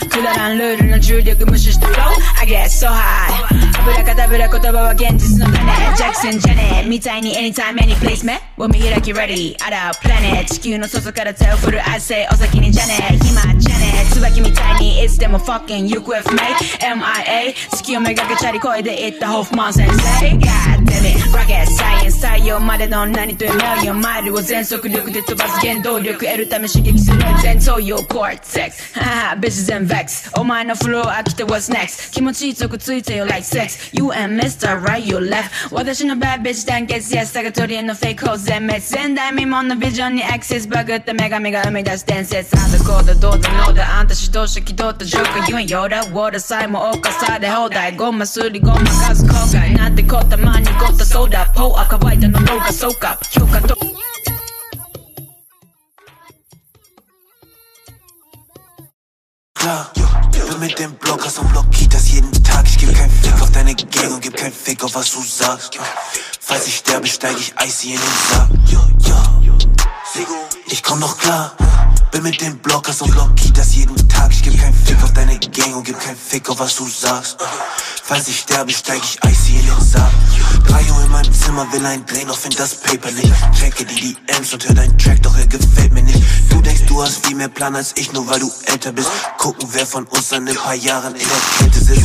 ターくだらんルールの重力無視して Flow I get so high. 油かたぶら言葉は現実の種ジャクソンじゃねえみたいに anytime any place めを見開き ready あらプラネ地球の外から手を振る I say お先にじゃねえ暇じゃねえ椿みたいにいつでも fucking 行方不明 MIA 月をめがけチャリ声で言ったホフマン先生 God damn it. Rocket science 採用までの何というミリオンマイルを全速力で飛ばす原動力得るため刺激する前頭葉コーテックスはは bitches and vex お前のフロー飽きて what's next. 気持ちいいとこついてよ like sex. You and Mr. Right you left. 私の bad bitch 団結 Yes. サガトリエのフェイクを全滅前代未聞のビジョンにアクセスバグって女神が生み出す伝説アンダーコードどうだノーだあんた主導者気取ったジョーカー You ain't ヨーダウォーダさえも犯され放題ゴマすりゴマ数後悔なんてこったまにごったソーダポー赤乾いたの動画ソーカップ評価と Klar, bin mit dem Blockers und blockiert das jeden Tag. Ich geb keinen Fick auf deine Gang und geb keinen Fick auf was du sagst. Falls ich sterbe, steig ich icy in den Sack. Ich komm noch klar. Bin mit den Blockers und blockiert das jeden Tag. Ich geb keinen Fick auf deine Gang und geb keinen Fick auf was du sagst. Falls ich sterbe, steig ich icy in den Sack. Drei Uhr in meinem Zimmer, will ein Dreh, doch find das Paper nicht. Checke die DMs und hör deinen Track, doch er gefällt mir nicht. Denkst, du hast viel mehr Plan als ich, nur weil du älter bist. Gucken, wer von uns dann in ein paar Jahren in der Kette sitzt.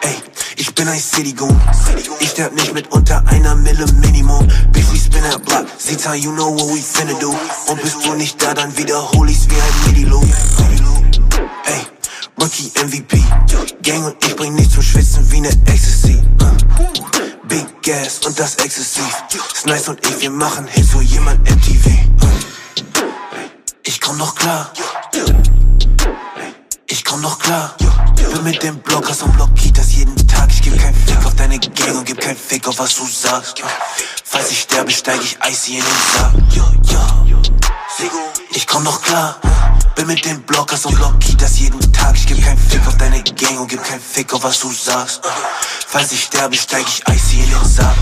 Ey, ich bin ein City Goon. Ich sterb nicht mit unter einer Mille Minimum. Bitch, we spin that block. Seats you know what we finna do. Und bist du nicht da, dann wiederhol ich's wie ein Midi-Loop. Ey, Rookie MVP. Gang und ich bring nichts zum Schwitzen wie ne Ecstasy. Big Gas und das exzessiv. Snice und ich, wir machen Hits, wo jemand MTV. Ich komm noch klar. Ich komm noch klar. Bin mit dem Blockers und blockiert das jeden Tag. Ich geb keinen Fick auf deine Gang und geb keinen Fick auf was du sagst. Falls ich sterbe, steig ich icy in den Sack. Ich komm noch klar. Bin mit den Blockers und blockiert das jeden Tag. Ich geb keinen Fick auf deine Gang und geb keinen Fick auf was du sagst. Falls ich sterbe, steig ich icy in den Sack.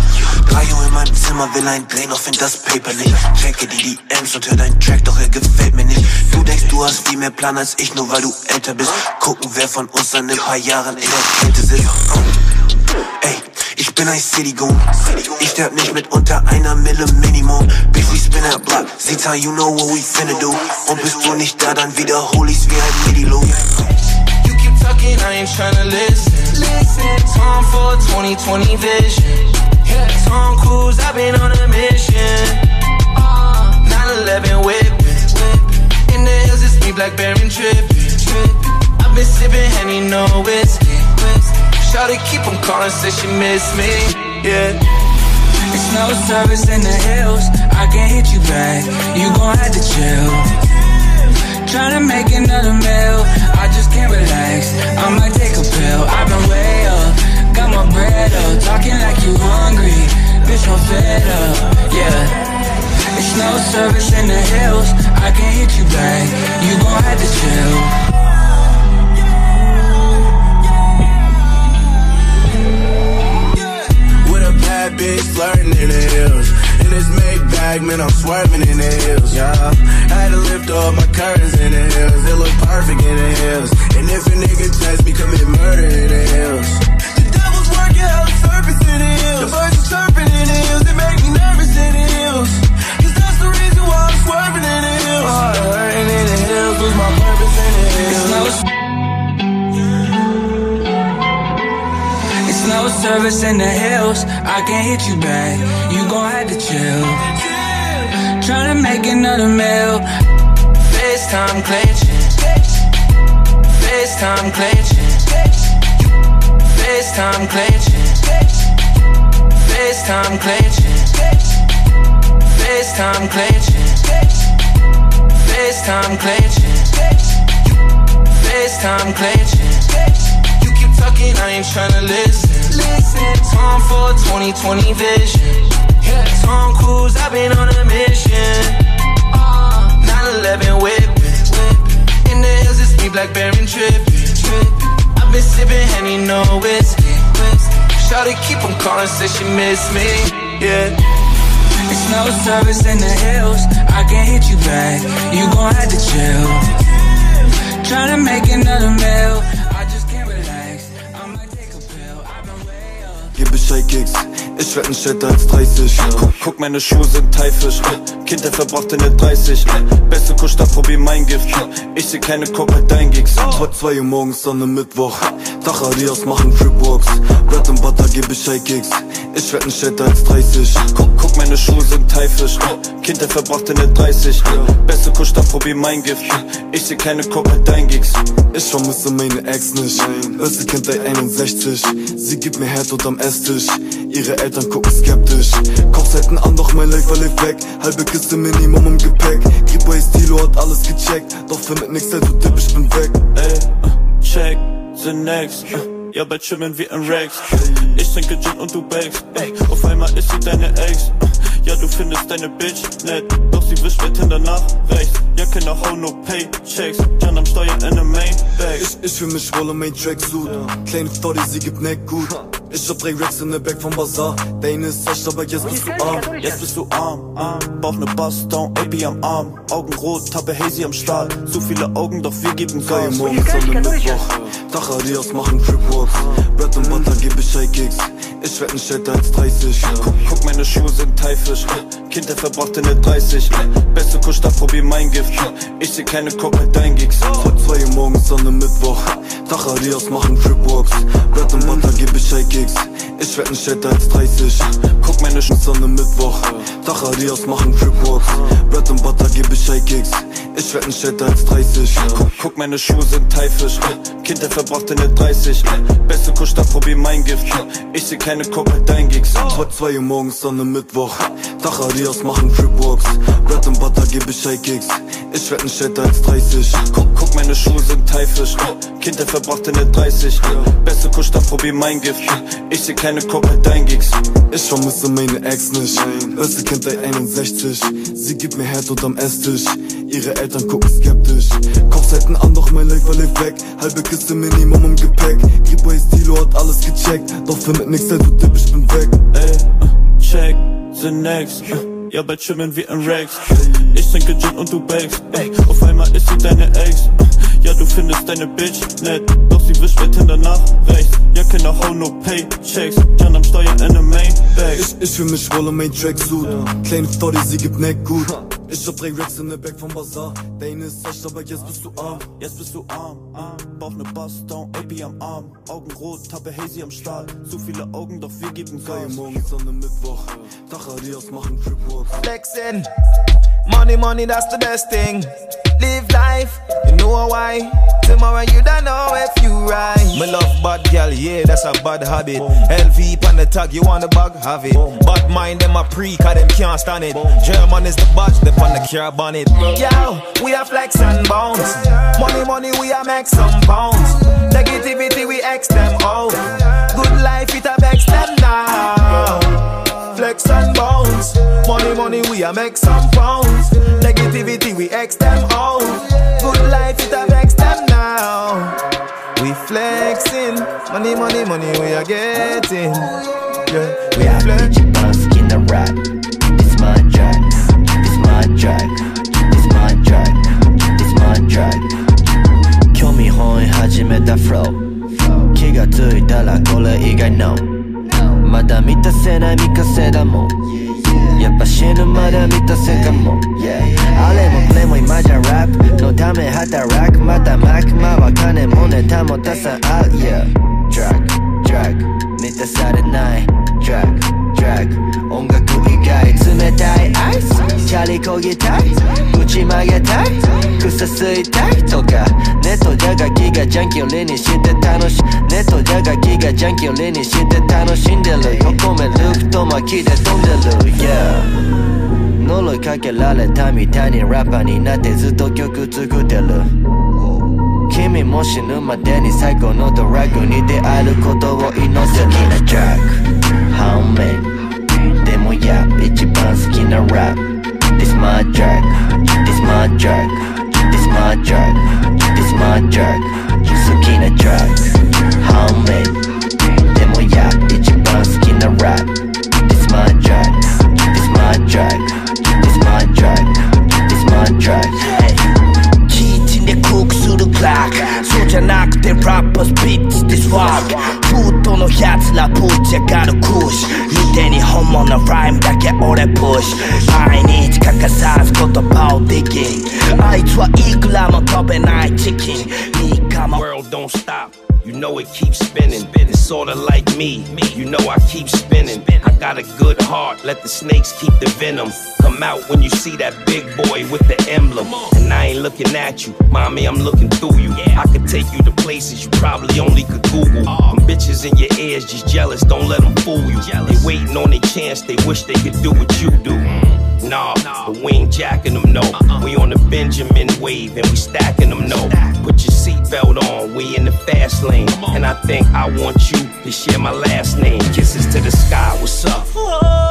Drei Uhr in meinem Zimmer, will ein Dreh, doch find das Paper nicht. Checke die DMs und hör deinen Track, doch er gefällt mir nicht. Du denkst, du hast viel mehr Plan als ich, nur weil du älter bist. Gucken, wer von uns dann in ein paar Jahren in der Kälte sitzt. Ey, ich bin ein City Goon. Ich sterb nicht mit unter einer Mille Minimum. Bitch, we spin that block. Seht you know what we finna do. Und bist du nicht da, dann wiederhol ich's wie ein Midi-Loop. talking, I ain't tryna listen. Listen, time for 2020 vision. Tom Cruise, I've been on a mission. Uh. 9-11 whipping. In the hills, it's me, Black Baron tripping. I've been sipping Henny, no whiskey. whiskey. Calling, said she miss me. Yeah. It's no service in the hills. I can't hit you back. You gon' have to chill. Tryna make another meal. I just can't relax. I might take a pill. I've been way up. Got my bread up. Talking like you hungry. Bitch, I'm fed up. Yeah. It's no service in the hills. I can't hit you back. You gon' have to chill. Bitch flirting in the hills. In this Maybach, man, I'm swerving in the hills, yeah. Had to lift up my curtains in the hills. It look perfect in the hills. And if a nigga test me, commit murder in the hills. The devil's working out the surface in the hills. The birds are chirping in the hills. It make me nervous in the hills. Cause that's the reason why I'm swerving in the hills. Heart hurting in the hills. Lose my purpose in the hills. Service in the hills. I can't hit you back. You gon' have to chill. Tryna make another meal. FaceTime glitching. FaceTime glitching. FaceTime glitching. FaceTime glitching. FaceTime glitching. FaceTime glitching. FaceTime glitching. You keep talking, I ain't tryna listen. Listen, Tom for 2020 vision. Tom Cruise, I've been on a mission. Uh, 9-11 whipping. In the hills, it's me, Blackberry tripping. I've been sipping Henny, no whiskey. Shawty keep on calling, say she miss me. Yeah. It's no service in the hills. I can't hit you back. You gon' have to chill. Tryna make another meal. Gigs. Ich werd nicht älter als 30. Guck, meine Schuhe sind Thaifisch. Kind, der verbracht in der 30. Beste Kuschstadt, probier mein Gift. Ich seh keine Coke mit dein Gigs. Vor 2 Uhr morgens an einem Mittwoch. Dach Adios machen Tripwalks. Bread and Butter, gib Bescheid, Gigs. Ich werd nicht älter als 30. Guck, guck, meine Schuhe sind Thaifisch. Kind, der verbracht in der 30. Beste Kuschstadt, probier mein Gift. Ich seh keine Coke mit dein Gigs. Ich vermisse meine Ex nicht. Öste Kind, der 61. Sie gibt mir Herd unterm Esstisch. Ihre Eltern gucken skeptisch. Kopfseiten an, doch mein Life lebt weg. Halbe Kiste Minimum im Gepäck. Gripway Stilo hat alles gecheckt. Doch findet nix, also Tipp, ich bin weg. Ey, check the next. Ja, bald schwimmen wie ein Rex. Ich trinke Gin und du bakst. Auf einmal ist sie deine Ex. Ja, du findest deine Bitch nett, doch sie wischt Tinder nach rechts. Ja, keine Hau, no Paychecks. Jan am Steuer in der Mainbag. Ich, ich fühl mich wohl in mein Tracksuit. Kleine Story, sie gibt Neck gut. Ich hab drei Racks in der Back vom Bazaar. Deine ist echt, aber jetzt bist du arm. Jetzt bist du arm, arm. Bauch ne Bust-Down, AP am Arm. Augen rot, Tappe hazy am Stahl. Zu viele Augen, doch wir geben Gas. morgens an einem Mittwoch. Dach Adios machen Tripwalks. Bread and Butter, gib Bescheid, Gigs. Ich werd nicht älter als 30. Guck, guck, meine Schuhe sind Thaifisch. Kind, der verbracht in der 30. Beste Kuschstadt, probier mein Gift. Ich seh keine Coke mit dein Gigs. Vor 2 Uhr morgens einem Mittwoch. Dach Adios machen Tripwalks. Bread and Butter, gib Bescheid, Gigs. Ich werd nicht älter als 30. Guck meine Schuhe an Mittwoch. Dach Adios machen Tripwalks. Bread and Butter, gib Bescheid, Gigs. Ich werd nicht älter als 30. Guck, meine Schuhe sind Thaifisch. Kind, der verbracht in der 30. Beste Kuschstadt, probier mein Gift. Ich seh keine Coke mit dein Gigs. Vor 2 Uhr morgens an einem Mittwoch. Dach Adios machen Tripwalks. Bread and Butter, gib Bescheid, Gigs. Ich werd nicht älter als 30. Guck, guck, meine Schuhe sind Thaifisch. Kind, der verbracht in der 30. Beste Kuschstadt, probier mein Gift. Ich seh keine Coke mit dein Gigs. Ich vermisse meine Ex nicht. Erste Kind der 61. Sie gibt mir Herd unterm Esstisch. Ihre Eltern gucken skeptisch. Kopfseiten an, doch mein Life lebt weg. Halbe Kiste Minimum im Gepäck. Gripway Stilo hat alles gecheckt. Doch findet nix, also Tipp, ich bin weg. Ey, check the next. Ja, bald schwimmen wie ein Rex. Ich trinke Gin und du bakst. Ey, auf einmal ist sie deine Ex. Uh, ja, du findest deine Bitch nett, doch sie wischt mit Tinder nach rechts. Ja, keine Hau, no Paychecks. Jan am Steuer in der Mainbag. Ich, ich fühl mich wohl in mein Tracksuit. Kleine Story, sie gibt Neck gut. Ich hab drei Racks in der Back vom Bazaar. Deine ist echt, aber jetzt bist du arm. Jetzt bist du arm, arm. Bauch ne Bust-Down, AP am Arm. Augen rot, Tappe hazy am Stahl. Zu viele Augen, doch wir geben Gas. morgens an einem Mittwoch. Dach Adios machen Tripwalks. Flexing. Money, money, that's the best thing. live life, you know why. Tomorrow you don't know if you right. Me love bad girl, yeah, that's a bad habit. LV on the tag, you want the bag, have it. Bad mind them a pre, cause them can't stand it. German is the badge, they on the car bonnet. Yo, we are flex and bounce. Money, money, we are make some pounds. Negativity, we X them out. Good life, it a vex them now Flex and bounce. Money, money, we a make some pounds. Negativity, we X them out. Good life, it a vex them now. We flexing. Money, money, money, we are getting. Yeah, we Rap, flex. bitch, bust in the rap. This my track. This my track. This my track. This my track. 興味本位始めた flow 気がついたらこれ以外 no まだ満たせない未完成だもん。やっぱ死ぬまで満たせんかも。あれもプレイも今じゃラップのため働く。またマクマは金もネタもたさんある Yeah Drag Drag 満たされない。Track 音楽以外冷たいアイスチャリこぎたい。ぶち曲げたい。草吸いたいとか。ネットじゃがきがジャンキーを例にして楽しネットじゃがきがジャンキーを例にして楽しんでる。横目ループと巻きで飛んでる。Yeah 呪いかけられたみたいにラッパーになってずっと曲作ってる。君も死ぬまでに最高のドラッグに出会えることを祈ってる。好きなジャック。homie They my yap, skin a rap? This my jerk, this my jerk This my jerk, this my jerk Skin a jerk, homie They my skin a rap? This my jerk, this my jerk This my jerk, this my jerk クックするクラック。そうじゃなくてラッパースピッツディスワークフートのやつらぶち上がるクッシュ。見てに本物ライムだけ俺プッシュ毎日欠かさず言葉をディキンあいつはいくらも飛べないチキン。3日も。World don't stop. You know it keeps spinning. It's sorta like me. You know I keep spinning. I got a good heart. Let the snakes keep the venom. Come out when you see that big boy with the emblem. And I ain't looking at you, mommy. I'm looking through you. I could take you to places you probably only could Google. Them bitches in your ears just jealous. Don't let them fool you. They waiting on their chance. They wish they could do what you do. Nah, but we ain't jacking them, no. We on the Benjamin wave and we stacking them, no. Put your seatbelt on, we in the fast lane. And I think I want you to share my last name. Kisses to the sky, what's up?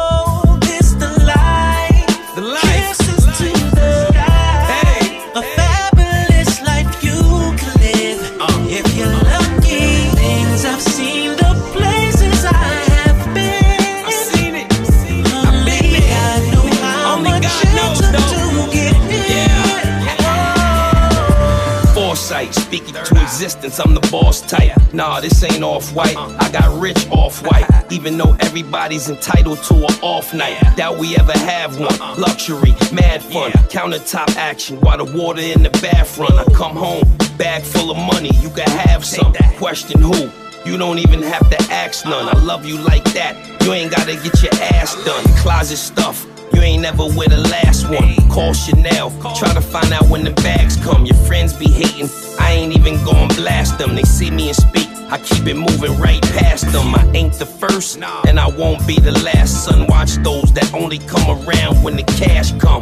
To existence, I'm the boss type. Nah, this ain't off white. I got rich off white. Even though everybody's entitled to an off night. Doubt we ever have one. Luxury, mad fun, countertop action while the water in the bath run. I come home, bag full of money, you can have some. Question who? You don't even have to ask none. I love you like that. You ain't gotta get your ass done. Closet stuff. You ain't never with the last one. Call Chanel. Try to find out when the bags come. Your friends be hating. I ain't even gon' blast them. They see me and speak. I keep it moving right past them. I ain't the first, and I won't be the last. Son, watch those that only come around when the cash come.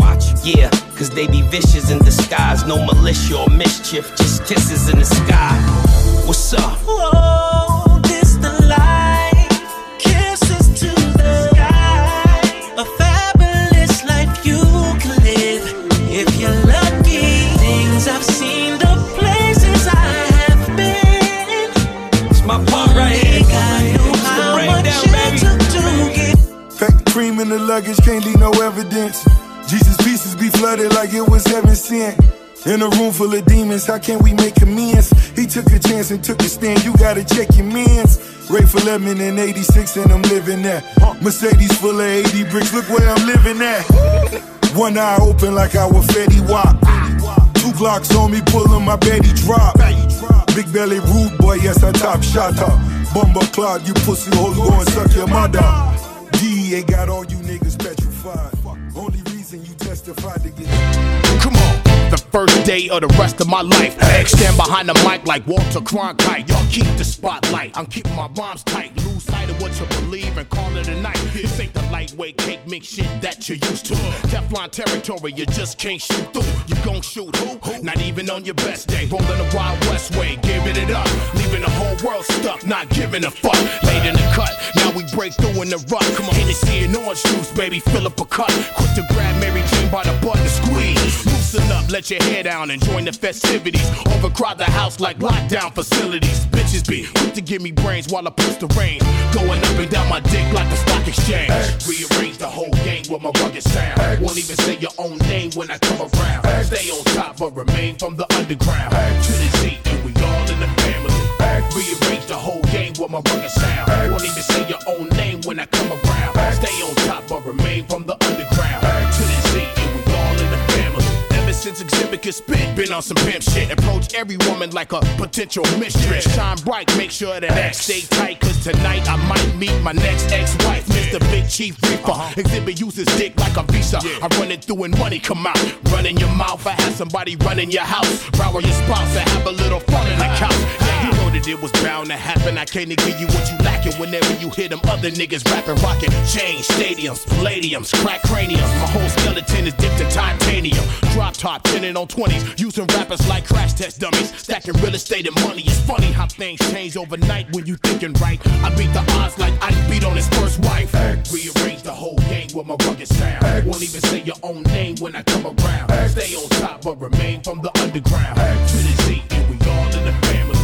Yeah, cause they be vicious in disguise. No militia or mischief, just kisses in the sky. What's up? Luggage, can't leave no evidence. Jesus' pieces be flooded like it was heaven sent. In a room full of demons, how can we make amends? He took a chance and took a stand, you gotta check your mans. Ray for lemon in 86 and I'm living there. Mercedes full of 80 bricks, look where I'm living at. One eye open like I was Fetty Wap. Two Glocks on me, pulling my Betty drop. Big belly rude boy, yes I top shotter. Bumba cloud, you pussy hole, go and suck your mother. DEA got all you niggas petrified. Only reason you testified to get. Come on. The first day of the rest of my life. Stand behind the mic like Walter Cronkite. Y'all keep the spotlight. I'm keeping my rhymes tight. What you believe and call it a night. This ain't the lightweight cake mix shit that you're used to. Teflon territory, you just can't shoot through. You gon' shoot who? Not even on your best day. Rolling the Wild West way, giving it up. Leaving the whole world stuck, not giving a fuck. Late in the cut, now we break through in the rut. Come on, Hennessy and orange juice, baby, fill up a cut. Quick to grab Mary Jane by the butt and squeeze. Loosen up, let your hair down and join the festivities. Overcrowd the house like lockdown facilities. Bitches be quick to give me brains while I push the rain. Going up and down my dick like the stock exchange. Rearrange the whole game with my rugged sound. Won't even say your own name when I come around. Stay on top but remain from the underground. To the Z and we all in the family. Rearrange the whole game with my rugged sound. Won't even say your own name when I come around. Stay on top but remain from the underground. Exhibit spit, been on some pimp shit. Approach every woman like a potential mistress. Shine bright, make sure that X stay tight. Cause tonight I might meet my next ex-wife, Mr. Big Chief Reaper. Uh-huh. Exhibit uses dick like a visa. I run it through and money come out. Run in your mouth, I have somebody run in your house. Rower your spouse and have a little fun in the couch. Yeah, you know that it was bound to happen. I can't give you what you lacking whenever you hear them other niggas rapping, rocking. Change stadiums, palladiums, crack craniums. My whole skeleton is dipped in titanium. Drop top, tinted on 20s. Using rappers like crash test dummies. Stacking real estate and money. It's funny how things change overnight when you thinking right. I beat the odds like I beat on his first wife. Rearrange the whole game with my rugged sound. Won't even say your own name when I come around. Stay on top but remain from the underground. To the Z and we all in the family.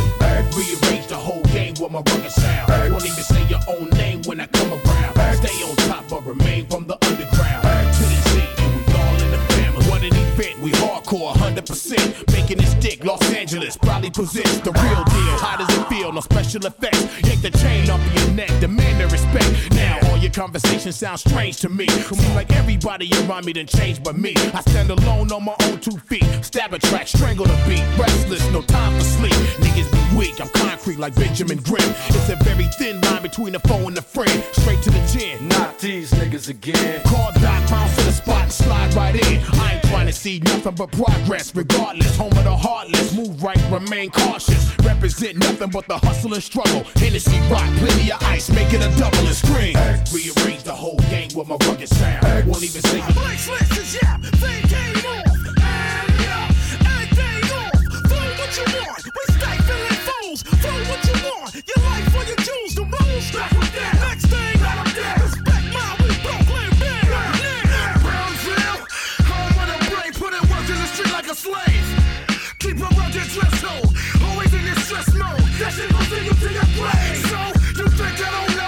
Rearrange the whole game with my rugged sound. Won't even say your own name when I come around. Stay on top but remain from the underground. To the Z and we all in the family. What an event, we hardcore 100%. Making this dick, Los Angeles probably possess the real deal. How does it feel? No special effects. Yank the chain off of your neck, demand the respect. Now all your conversations sound strange to me. Seems like everybody around me done changed but me. I stand alone on my own two feet. Stab a track, strangle the beat. Restless, no time for sleep. Niggas be weak, I'm concrete like Benjamin Grimm. It's a very thin line between a foe and a friend. Straight to the chin. Not these niggas again. Call Doc, bounce to the spot and slide right in. I ain't trying to see nothing but progress. Regardless, home of the heartless. Move right, remain cautious. Represent nothing but the hustle and struggle. Hennessy rock, plenty of ice, make it a double and scream. Rearrange the whole game with my rugged sound. Won't even say Blake Slicks is yap, thing came off. And yeah, everything off. Flow what you want. We stay feeling fools. Flow what you want. Your life for your jewels, the rules. Back with that. Next thing, let 'em dead. A slave. Keep a rugged dress code. Always in this stress mode. That shit gon' send you to your grave. So, you think I don't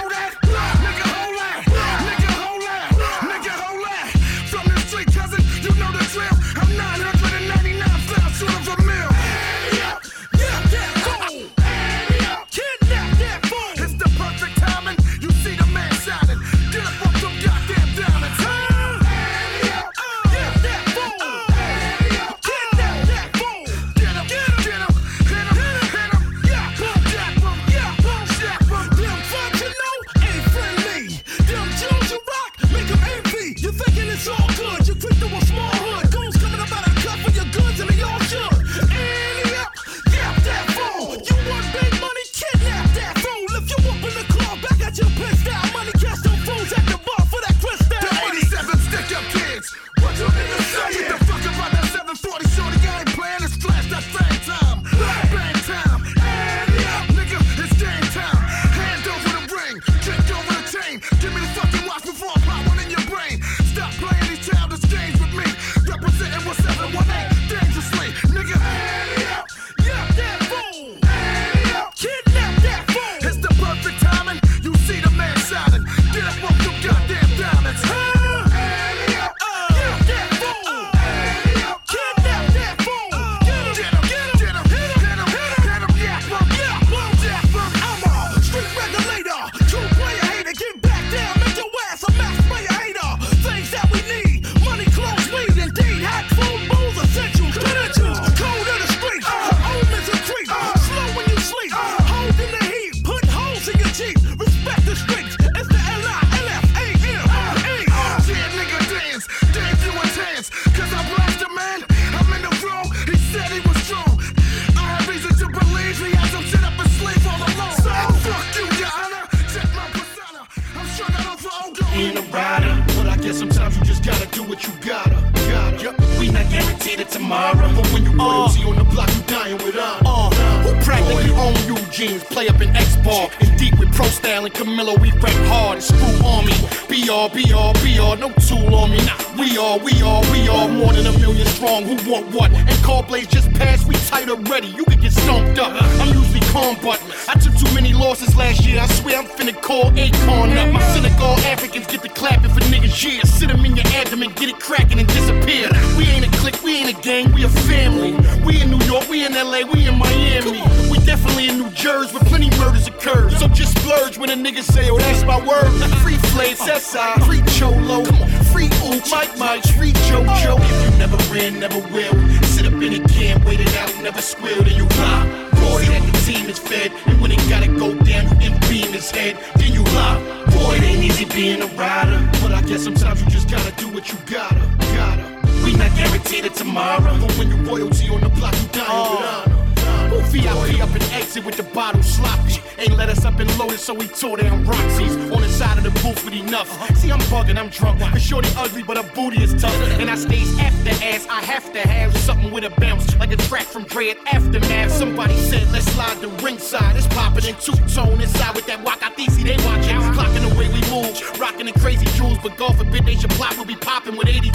ringside. It's popping in two tone inside with that Wakatisi. They watching, clocking the way we move, rocking the crazy jewels. But God forbid they should plot, we'll be popping with 82.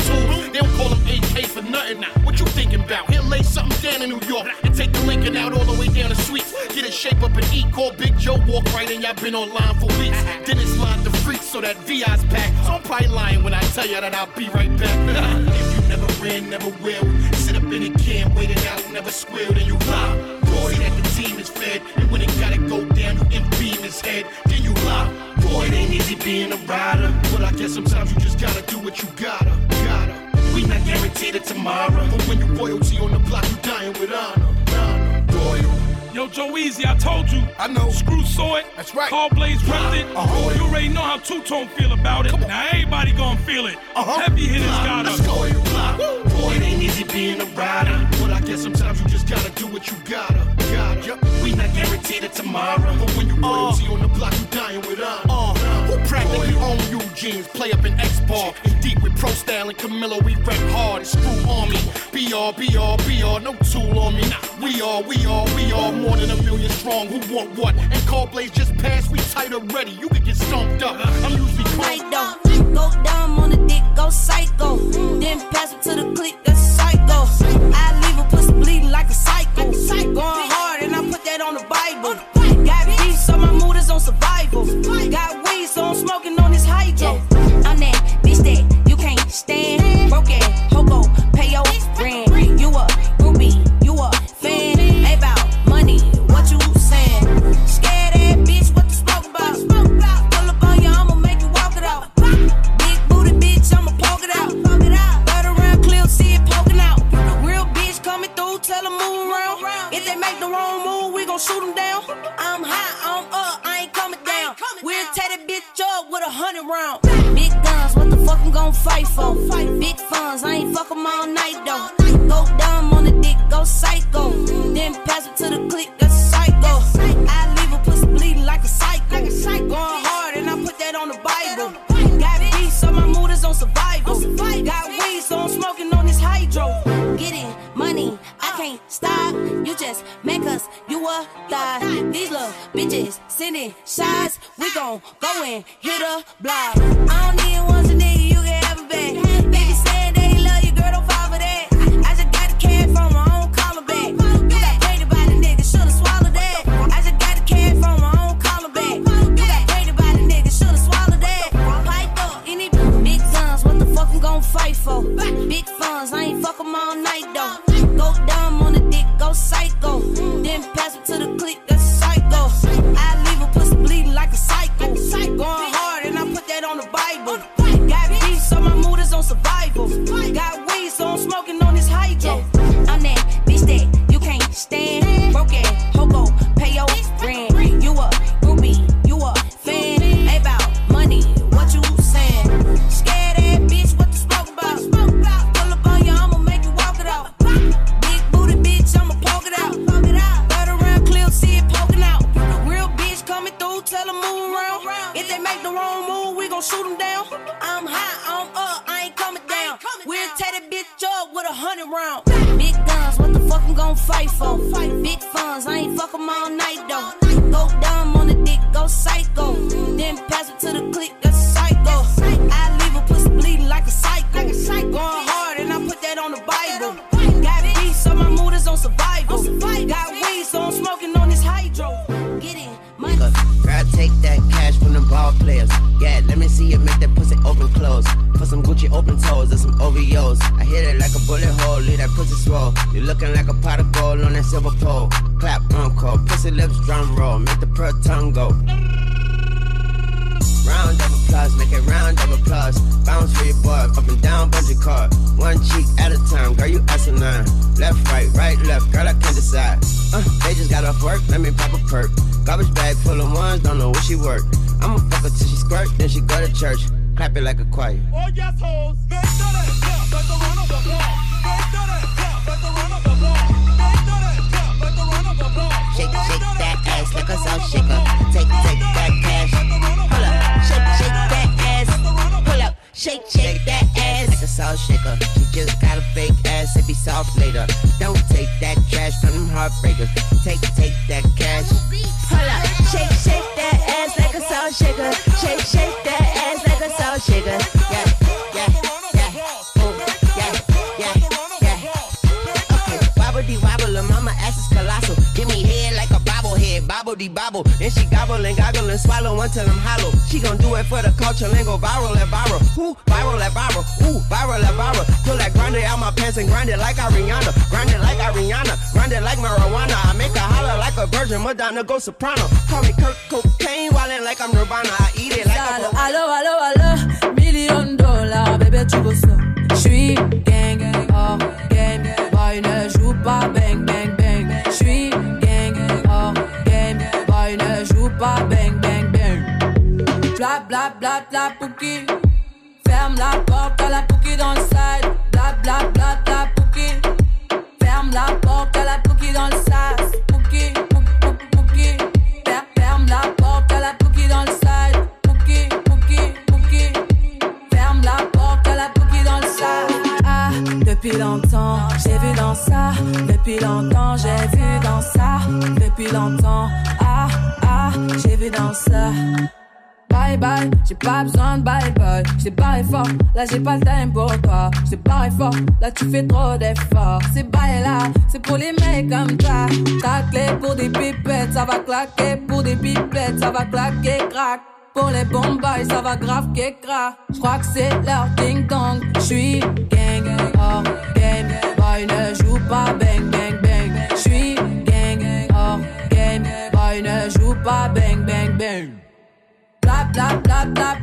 They don't call them AK for nothing now. What you thinking about? He'll lay something down in New York and take the Lincoln out all the way down the suites. Get it shape up and eat. Call Big Joe, walk right in. Y'all been online for weeks. Then it's line the freaks, so that VI's packed. So I'm probably lying when I tell you that I'll be right back. if you never win, never will. Sit up in a can, wait it out, never squeal, then you lie. Boy, that the team is fed, and when it gotta go down, you can beam his head, then you lie. Boy, it ain't easy being a rider, but I guess sometimes you just gotta do what you gotta, gotta. We not guaranteed it tomorrow, but when you royalty on the block, you dying with honor. honor. Royal. Yo, Joe Easy, I told you. I know. Screw saw it. That's right. Call Blaze repped it. Uh-huh. You already know how Two Tone feel about it. Now everybody gonna feel it. Uh-huh. Heavy hitters got us. Let's go. Boy, it ain't easy being a rider, but I guess sometimes you just gotta do what you gotta, gotta. We not guaranteed it tomorrow, but when you royalty on the block, you dying with honor. Uh, practically own Eugene's? Play up in X bar, and deep with Pro Style and Camilla, we rap hard screw me. BR, BR, BR, no tool on me. We are, we are, we are more than a million strong. Who want what? And Call Blaze just passed, we tight already. You can get stomped up. I'm usually Night though. Go dumb on the dick, go psycho. Then pass it to the clique, that's psycho. I leave a pussy bleeding like a psycho. Going hard and I put that on the Bible. Got beef, so my is on survival. Got weed, so I'm smoking on this hydro. I'm that bitch that you can't stand. Broke ass, hobo, pay your rent. You a groupie, you a fan. Ain't about money, what you saying? Scared ass bitch, what the smoke about? Pull up on you, I'ma make you walk it out. Big booty bitch, I'ma poke it out. Right around clear, see it poking out. Real bitch coming through, tell them move around. If they make the wrong move, we gon' shoot them down. A hundred round. Big guns, what the fuck I'm gon' fight for? Big funds, I ain't fuck 'em all night though. Go dumb on the dick, go psycho. Then pass it to the clique, that's psycho. I leave a pussy bleeding like a psycho. Going hard and I put that on the Bible. Got beef, so my mood is on survival. Got weed, so I'm smoking on stop. You just make us, you a thot. These little bitches sending shots. We gon' go and hit a block. I don't need once a nigga, you can have it back. Niggas saying they love you, girl, don't fall for that. I just got the cash from don't call her back. You got painted by the nigga, should've swallowed that. I just got the cash from don't call her back. You got painted by the nigga, should've swallowed that. Pipe up, any big guns, what the fuck I'm gon' fight for? Big funds, I ain't fuck all night though. Psycho. Then pass it to the clique, that's psycho. I leave a pussy bleeding like a psycho. Going hard and I put that on the Bible. Got beef, so my mood is on survival. Got weed, so I'm smoking on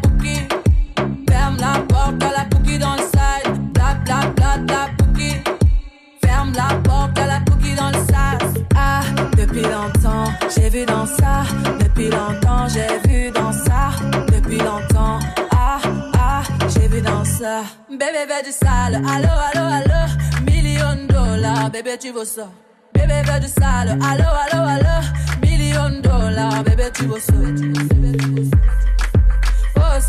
bouki. Ferme la porte à la bouki dans le sas. Bla bouki. Ferme la porte à la bouki dans le sas. Ah, depuis longtemps, j'ai vu dans ça. Depuis longtemps, j'ai vu dans ça. Depuis longtemps, ah, ah, j'ai vu dans ça. Bébé, bébé du sale, allo, allo, allo. Million de dollars, bébé, tu veux ça. Bébé, bébé du sale, allo, allo, allo. Million de dollars, bébé, tu veux ça. Bébé, tu veux ça. Oh.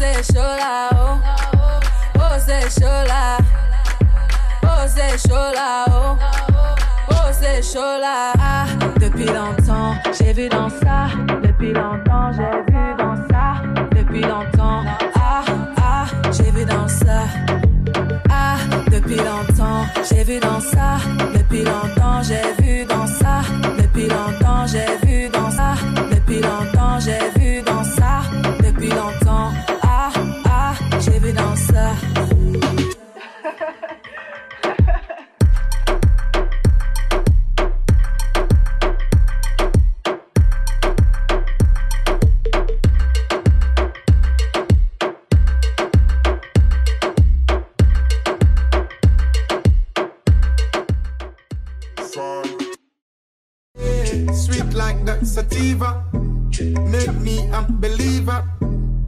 Você chorar. Você chorar, oh. oh ah, depuis longtemps, j'ai vu dans ça. Depuis longtemps, j'ai vu dans ça. Depuis longtemps, ah, ah, j'ai vu dans ça. Ah, depuis longtemps, j'ai vu dans ça. Depuis longtemps, j'ai vu dans ça. Depuis longtemps, j'ai vu.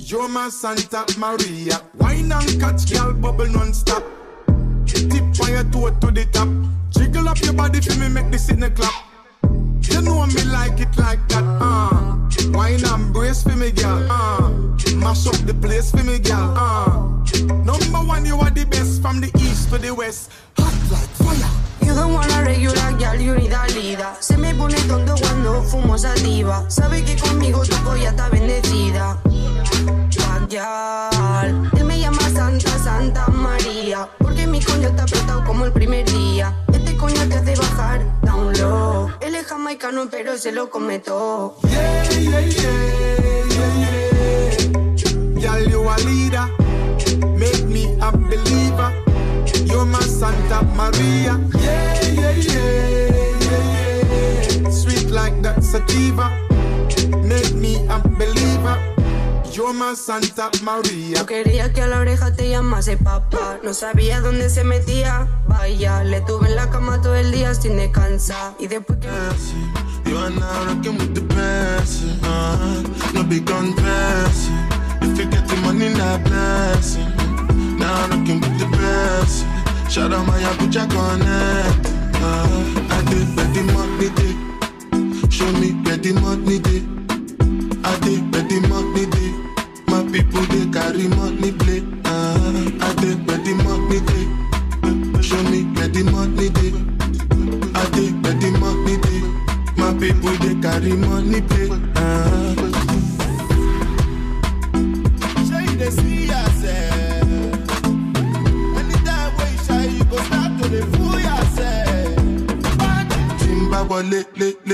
Joma Santa Maria. Wine and catch girl bubble non-stop. Tip fire toe to the top. Jiggle up your body for me, make this in the clap. You know me like it like that, uh. Wine and brace for me, girl, uh. Mash up the place for me, girl, uh. Number one, you are the best from the east to the west. Hot like fire. You don't wanna regular, girl, you need a leader. Se me pone tonto cuando fumo sativa. Sabe que conmigo tu polla está bendecida. Bad Él me llama Santa, Santa María. Porque mi coño está apretado como el primer día. Este coño te hace bajar, down low. Él es jamaicano, pero se lo cometó. Yeah, yeah, yeah, yeah, yeah. Girl, you a leader. Make me a believer you're my Santa Maria. Yeah, yeah, yeah, yeah, yeah. Sweet like that sativa, make me a believer. Yo más Santa María. No quería que a la oreja te llamase papá. No sabía dónde se metía. Vaya, le tuve en la cama todo el día sin descansar. Y después que. Iban ahora que mucho pese. Ah, no be confessing. If you get the money, not blessing. Now I'm looking with the best. Shout out my Abuja connect. Uh, I did where money day. Show me where money day. I did where money day. My people they carry money play. Uh, I did where money day. Show me where money day. I did where money day. My people they carry money play. lit, lit.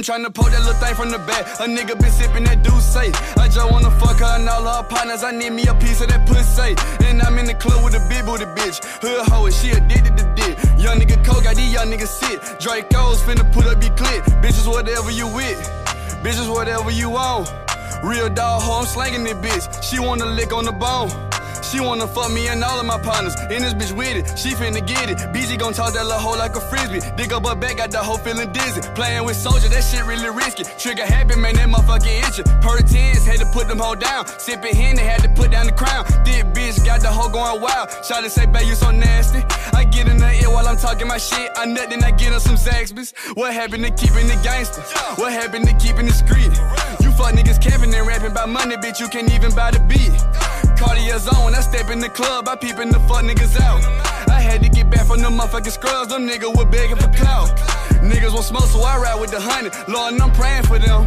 I'm tryna pull that little thing from the back. A nigga been sipping that do say. I just wanna fuck her and all her partners. I need me a piece of that pussy. And I'm in the club with a big booty bitch. Hood hoe, and she addicted to dick. Young nigga coke, got these young niggas sick. Draco's finna put up your clip. Bitches, whatever you with. Bitches, whatever you want. Real dog hoe, I'm slanging this bitch. She wanna lick on the bone. She wanna fuck me and all of my partners. And this bitch with it, she finna get it. BG gon' toss that little hoe like a frisbee. Dig up her back, got the hoe feeling dizzy. Playing with soldier, that shit really risky. Trigger happy, man, that motherfucker itching. Per tens, had to put them hoe down. Sipping hen, they had to put down the crown. This bitch got the hoe going wild. Shot say, babe, you so nasty. I get in the ear while I'm talking my shit. I nut, then I get on some Zaxby's. What happened to keeping the gangster? What happened to keeping the street? You fuck niggas camping and rapping about money, bitch, you can't even buy the beat. Cartier's on I step in the club, I peepin' the fuck niggas out. I had to get back from them motherfucking scrubs, them niggas were begging for clout. Niggas want smoke, so I ride with the honey. Lord, and I'm praying for them.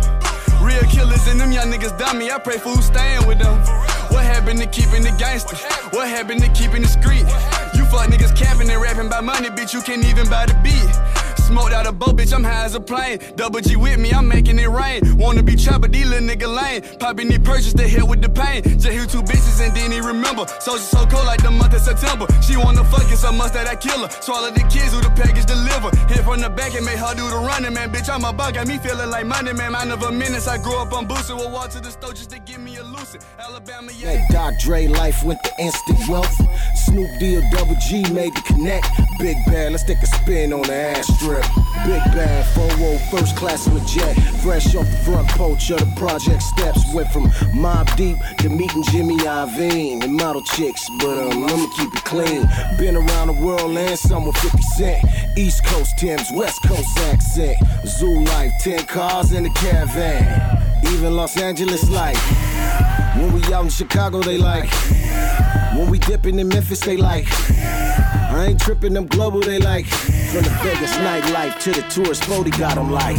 Real killers and them young niggas dummy. I pray for who's staying with them. What happened to keeping the gangster? What happened to keeping the street? You fuck niggas capping and rapping by money, bitch. You can't even buy the beat. Smoked out a boat, bitch, I'm high as a plane. Double G with me, I'm making it rain. Wanna be trapper, these little nigga lame. Popping need purchase to hell with the pain. Just hear two bitches and then he remember. Social so cold like the month of September. She wanna fuck it so much that I kill her. Swallow the kids who the package deliver. Hit from the back and make her do the running, man. Bitch, I'm a bug, got me feeling like money, man. Mind of a minutes, I grew up on boosted. We'll walk to the store just to give me a lucid. Alabama, yeah. That Doc Dre life went to instant wealth. Snoop Deal Double G made the connect. Big bad, let's take a spin on the ass strip. Big bad, 4 first class with jet. Fresh off the front porch of the project steps. Went from Mobb Deep to meeting Jimmy Iovine and model chicks, but um, I'ma keep it clean. Been around the world and some with 50 Cent. East Coast Timbs, West Coast accent. Zoo life, 10 cars in the caravan. Even Los Angeles life. When we out in Chicago, they like. When we dipping in Memphis, they like. I ain't tripping them global, they like. From the Vegas nightlife to the tourist boat, he got them like.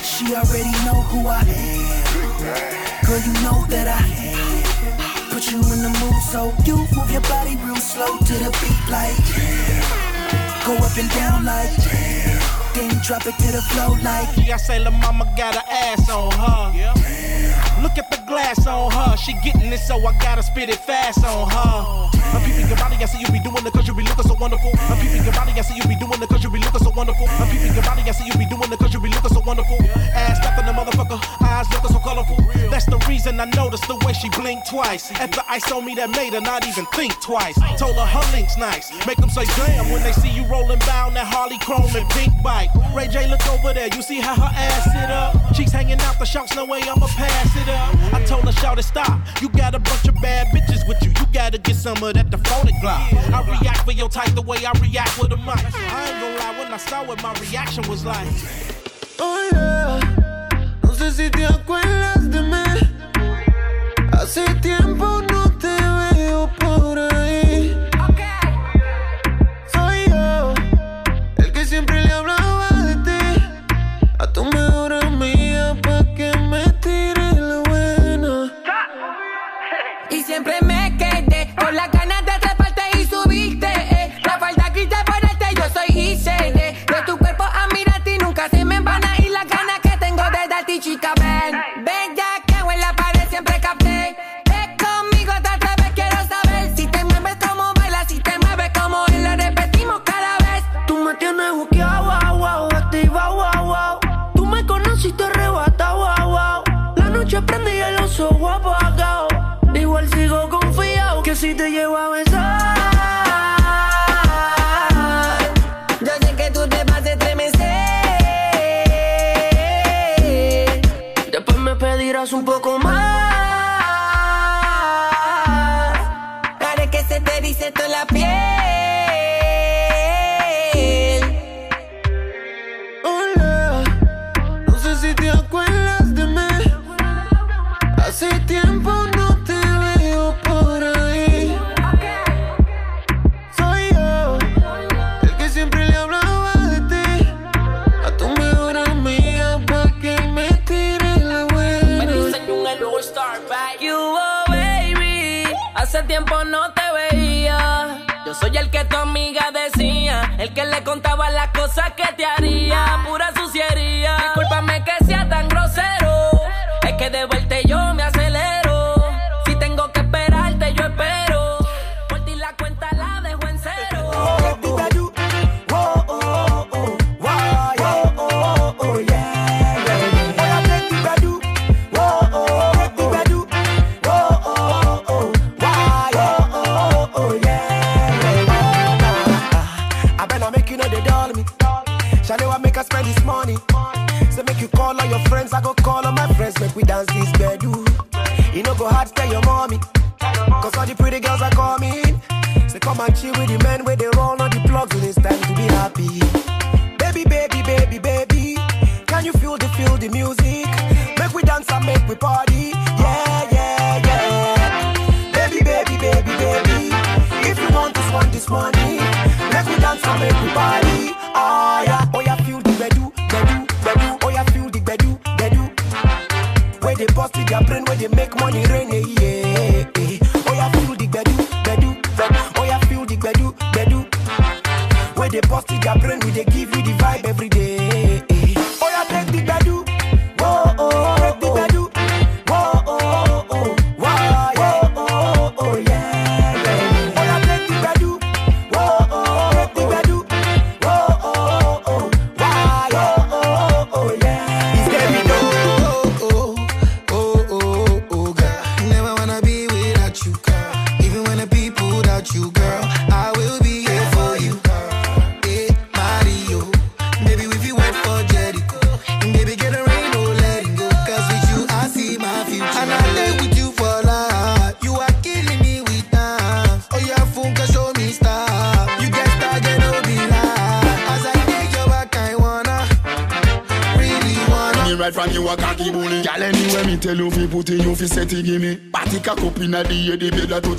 She already know who I am. Girl, you know that I am. put you in the mood, so you move your body real slow to the beat, like go up and down, like then drop it to the flow, like. Yeah, I say la mama got her ass on her. Look at the glass on her. She getting it, so I gotta spit it fast on her. I'm peeping your body, I see you be doing it cause you be looking so wonderful. I'm peeping your body, I see you be doing it cause you be looking so wonderful. I'm peeping your body, I see you be doing it cause you be looking so wonderful. Ass on the motherfucker, eyes looking so colorful. That's the reason I noticed the way she blinked twice. At the ice on me that made her not even think twice. Told her her link's nice. Mm-hmm. Make them say damn when they see you rolling down that Harley Chrome and pink bike. Ray J, look over there, you see how her ass sit up? Cheeks hanging out the shouts, no way I'ma pass it up. Mm-hmm. I told her, shout it, stop. You got a bunch of bad bitches with you. You gotta get some of that the phonic. I react for your type the way I react with a mic. I ain't gonna lie, when I saw what my reaction was like. Oh yeah, sé si te acuerdas de mí. Hace tiempo no la. Que tu amiga decía. El que le contaba las cosas que te haría. Pura suciería. Discúlpame que sea tan grosero. Es que de vuelta yo me acelero. We dance this bedroom. You know go hard, tell your mommy. Cause all the pretty girls are coming. Say come and chill with the men where they roll on the plugs it's time to be happy. money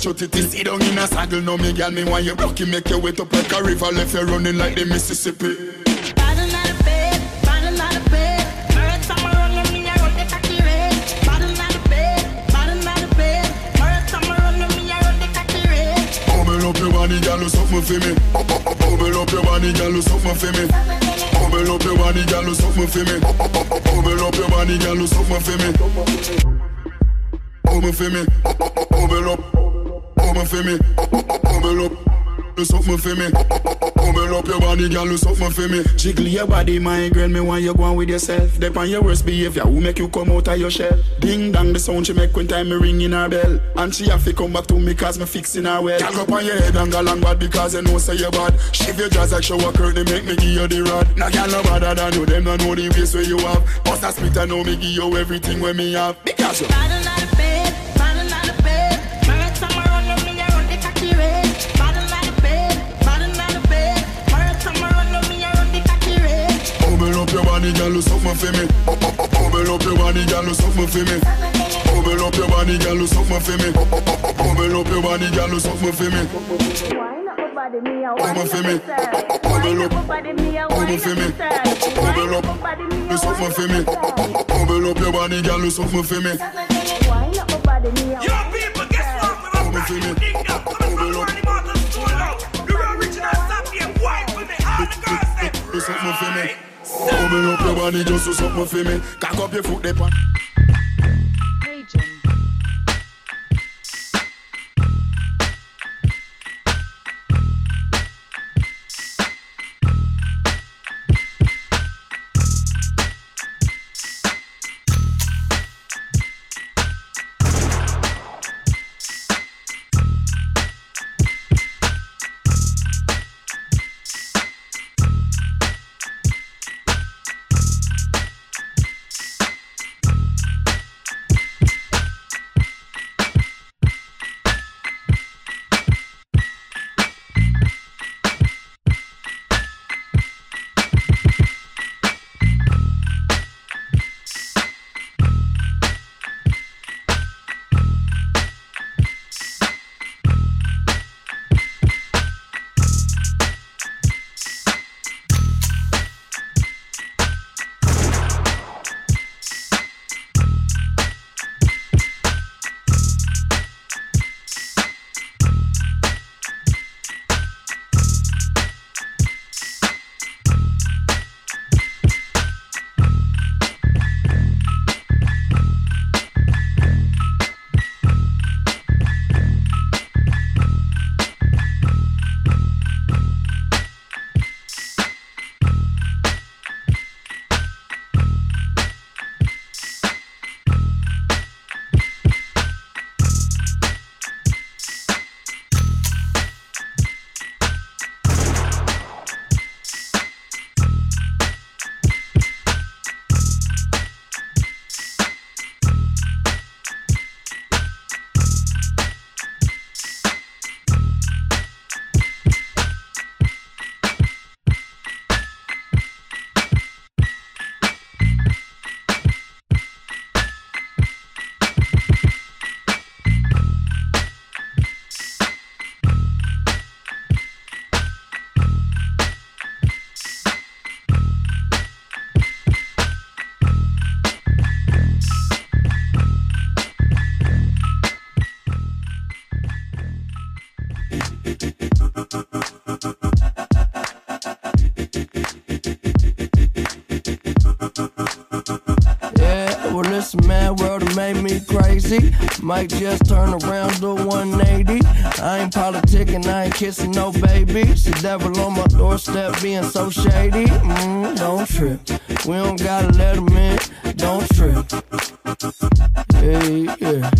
the bed that touch your titty Sit down in a saddle now me girl me want you rocky Make you wet up like a river left you running like the Mississippi your body, girl, something for me. Bubble up your body, girl, something for me. Bubble up your body, girl, something for me. Bubble up your body, girl, something for me. Bubble for me. Bubble up. Bubble for me. Oh, oh, oh, Bubble up. Do something for me. Bubble up your body, girl, do something for me. Jiggle your body, my girl, me want you go on with yourself. Dep on your worst behavior, who make you come out of your shell? Ding dong, the sound she make when time me ringing her bell. And she have to come back to me cause me fixing her well. Girl, up on your head and go long bad because you know say you bad. Shift your jaws like shower curtain, make me give you the rod. Now girl no better than you, them don't know the ways where you have. Bust a split and know me give you everything where me have. Because you. Oh, oh, oh, for me. Bubble up your body, girl, do something for me. Bubble up your body, girl, do something for me. Bubble up your body, girl, do something for me. Bubble for me. Bubble up. Bubble for me. Bubble up. Do something for me. Bubble up your body, girl, do something for me. Yo, people, guess what? We're Bubble for me. Bubble up. You're original Zambian white for me. All the girls say, Do Bubble up your body, just do something for me. Cock up your foot, dip on. crazy. Might just turn around to 180. I ain't politicking, I ain't kissing no babies. The devil on my doorstep being so shady. Mm, don't trip. We don't gotta let him in. Don't trip. Yeah, yeah.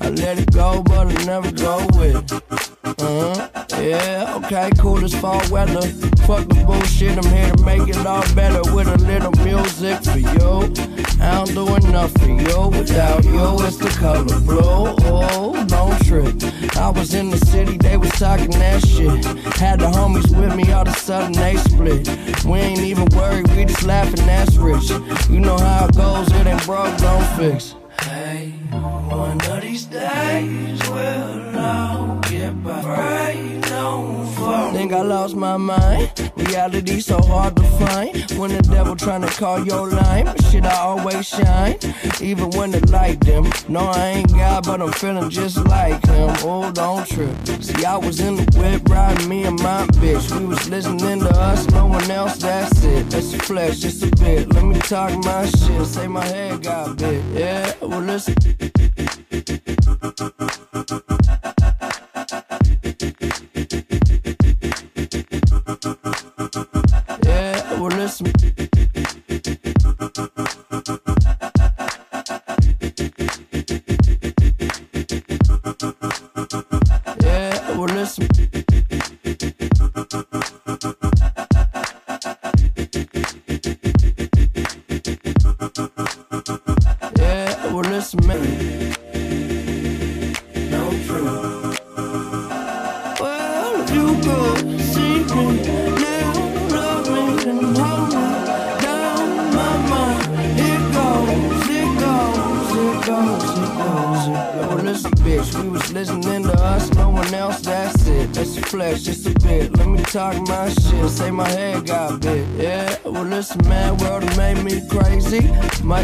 I let it go, but I never go with it. Uh-huh. Yeah, okay, cool as fall weather. Fuck the bullshit, I'm here to make it all better with a little music for you. I don't do enough for you without you. It's the color blue. Oh, don't trip. I was in the city, they was talking that shit. Had the homies with me, all of a sudden they split. We ain't even worried, we just laughing, that's rich. You know how it goes, it ain't broke, don't fix. Hey, one of these days we'll Think I lost my mind. Reality so hard to find. When the devil tryna call your line, but shit I always shine. Even when the light dim. No, I ain't God, but I'm feeling just like him. Oh, don't trip. See, I was in the whip riding me and my bitch. We was listening to us, no one else. That's it. That's a flesh, just a bit. Let me talk my shit. Say my head got big. Yeah, well listen.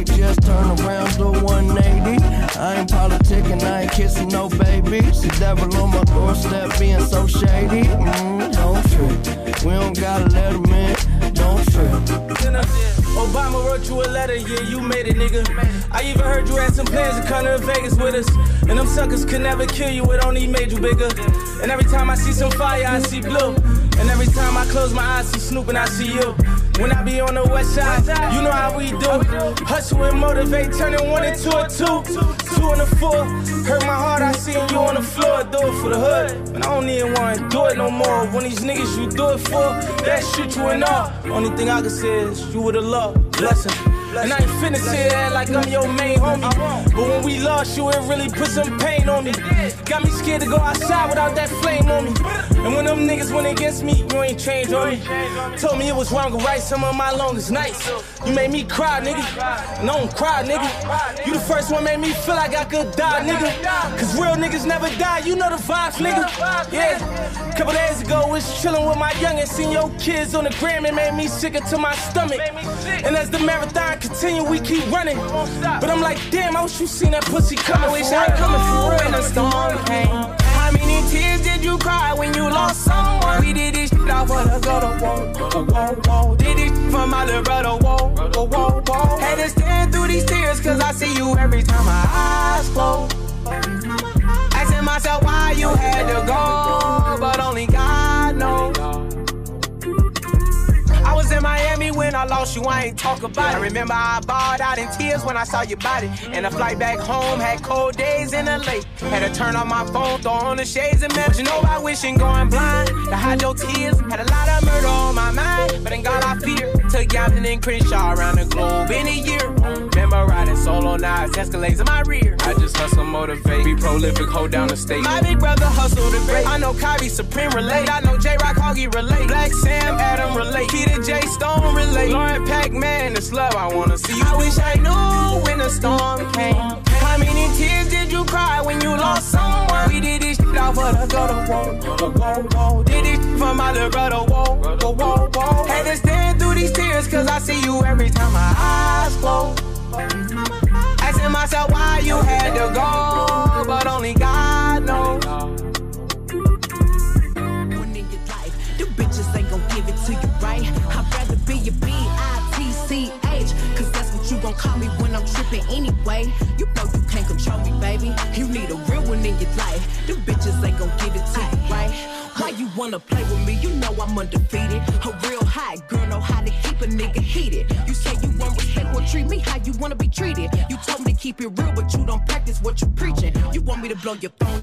Might just turn around to 180. I ain't politicking, I ain't kissing no babies. The devil on my doorstep being so shady. Mm, don't trip. We don't gotta let him in. Don't trip. Obama wrote you a letter, yeah, you made it, nigga. I even heard you had some plans to come to Vegas with us. And them suckers could never kill you, it only made you bigger. And every time I see some fire, I see blue. And every time I close my eyes, see Snoop and I see you. When I be on the west side, you know how we do. Hustle and motivate, turning one into a two. Two and a four. Hurt my heart, I see you on the floor. Do it for the hood. But I don't even wanna do it no more. When these niggas you do it for, that shit you and all. Only thing I can say is you would've loved. Blessing. And I ain't finna sit there like I'm your main homie. But when we lost you, it really put some pain on me. Got me scared to go outside without that flame on me. And when them niggas went against me, you ain't changed on me. Told me it was wrong to write some of my longest nights. You made me cry, nigga. And don't cry, nigga. You the first one made me feel like I could die, nigga. Cause real niggas never die, you know the vibes, nigga. Yeah. Couple days ago, was chillin' with my youngest, seen your kids on the gram, it made me sicker to my stomach. And as the marathon continue, we keep running. But I'm like, damn, I wish you seen that pussy coming. I wish I coming for when the storm came. How many tears did you cry when you lost someone? We did this shit out for the gutter, whoa, whoa, whoa. Did this shit for my little brother, whoa, whoa, whoa. Had to stand through these tears, cause I see you every time my eyes close. Lost you, I ain't talk about it. I remember I bawled out in tears when I saw your body. And the flight back home had cold days in the lake. Had to turn on my phone, throw on the shades and But you know about wishing going blind. To hide your tears, had a lot of murder on my mind. But in God I fear. Took Yapton and Crenshaw around the globe in a year. Remember riding solo, now it's Escalades in my rear. I just hustle, motivate, be prolific, hold down the state. My big brother hustle the great. I know Kyrie Supreme relate. I know J Rock Hoggy relate. Black Sam Adam relate. Peter J Stone relate. Lauren Pac Man, the love I wanna see. You. I wish I knew when the storm came. How many tears did you cry when you lost someone? We did this shit out for the gutter, whoa, whoa, whoa. Did this shit for my little brother, whoa, whoa, whoa, whoa. Had to stand through these tears, cause I see you every time my eyes close. Asking myself why you had to go, but only God knows. gon' call me when I'm trippin' anyway. You know you can't control me, baby. You need a real one in your life. Them bitches ain't gon' give it to you, right? Why you wanna play with me? You know I'm undefeated. A real hot girl know how to keep a nigga heated. You say you want respect, well treat me how you wanna be treated. You told me to keep it real, but you don't practice what you preachin'. You want me to blow your phone?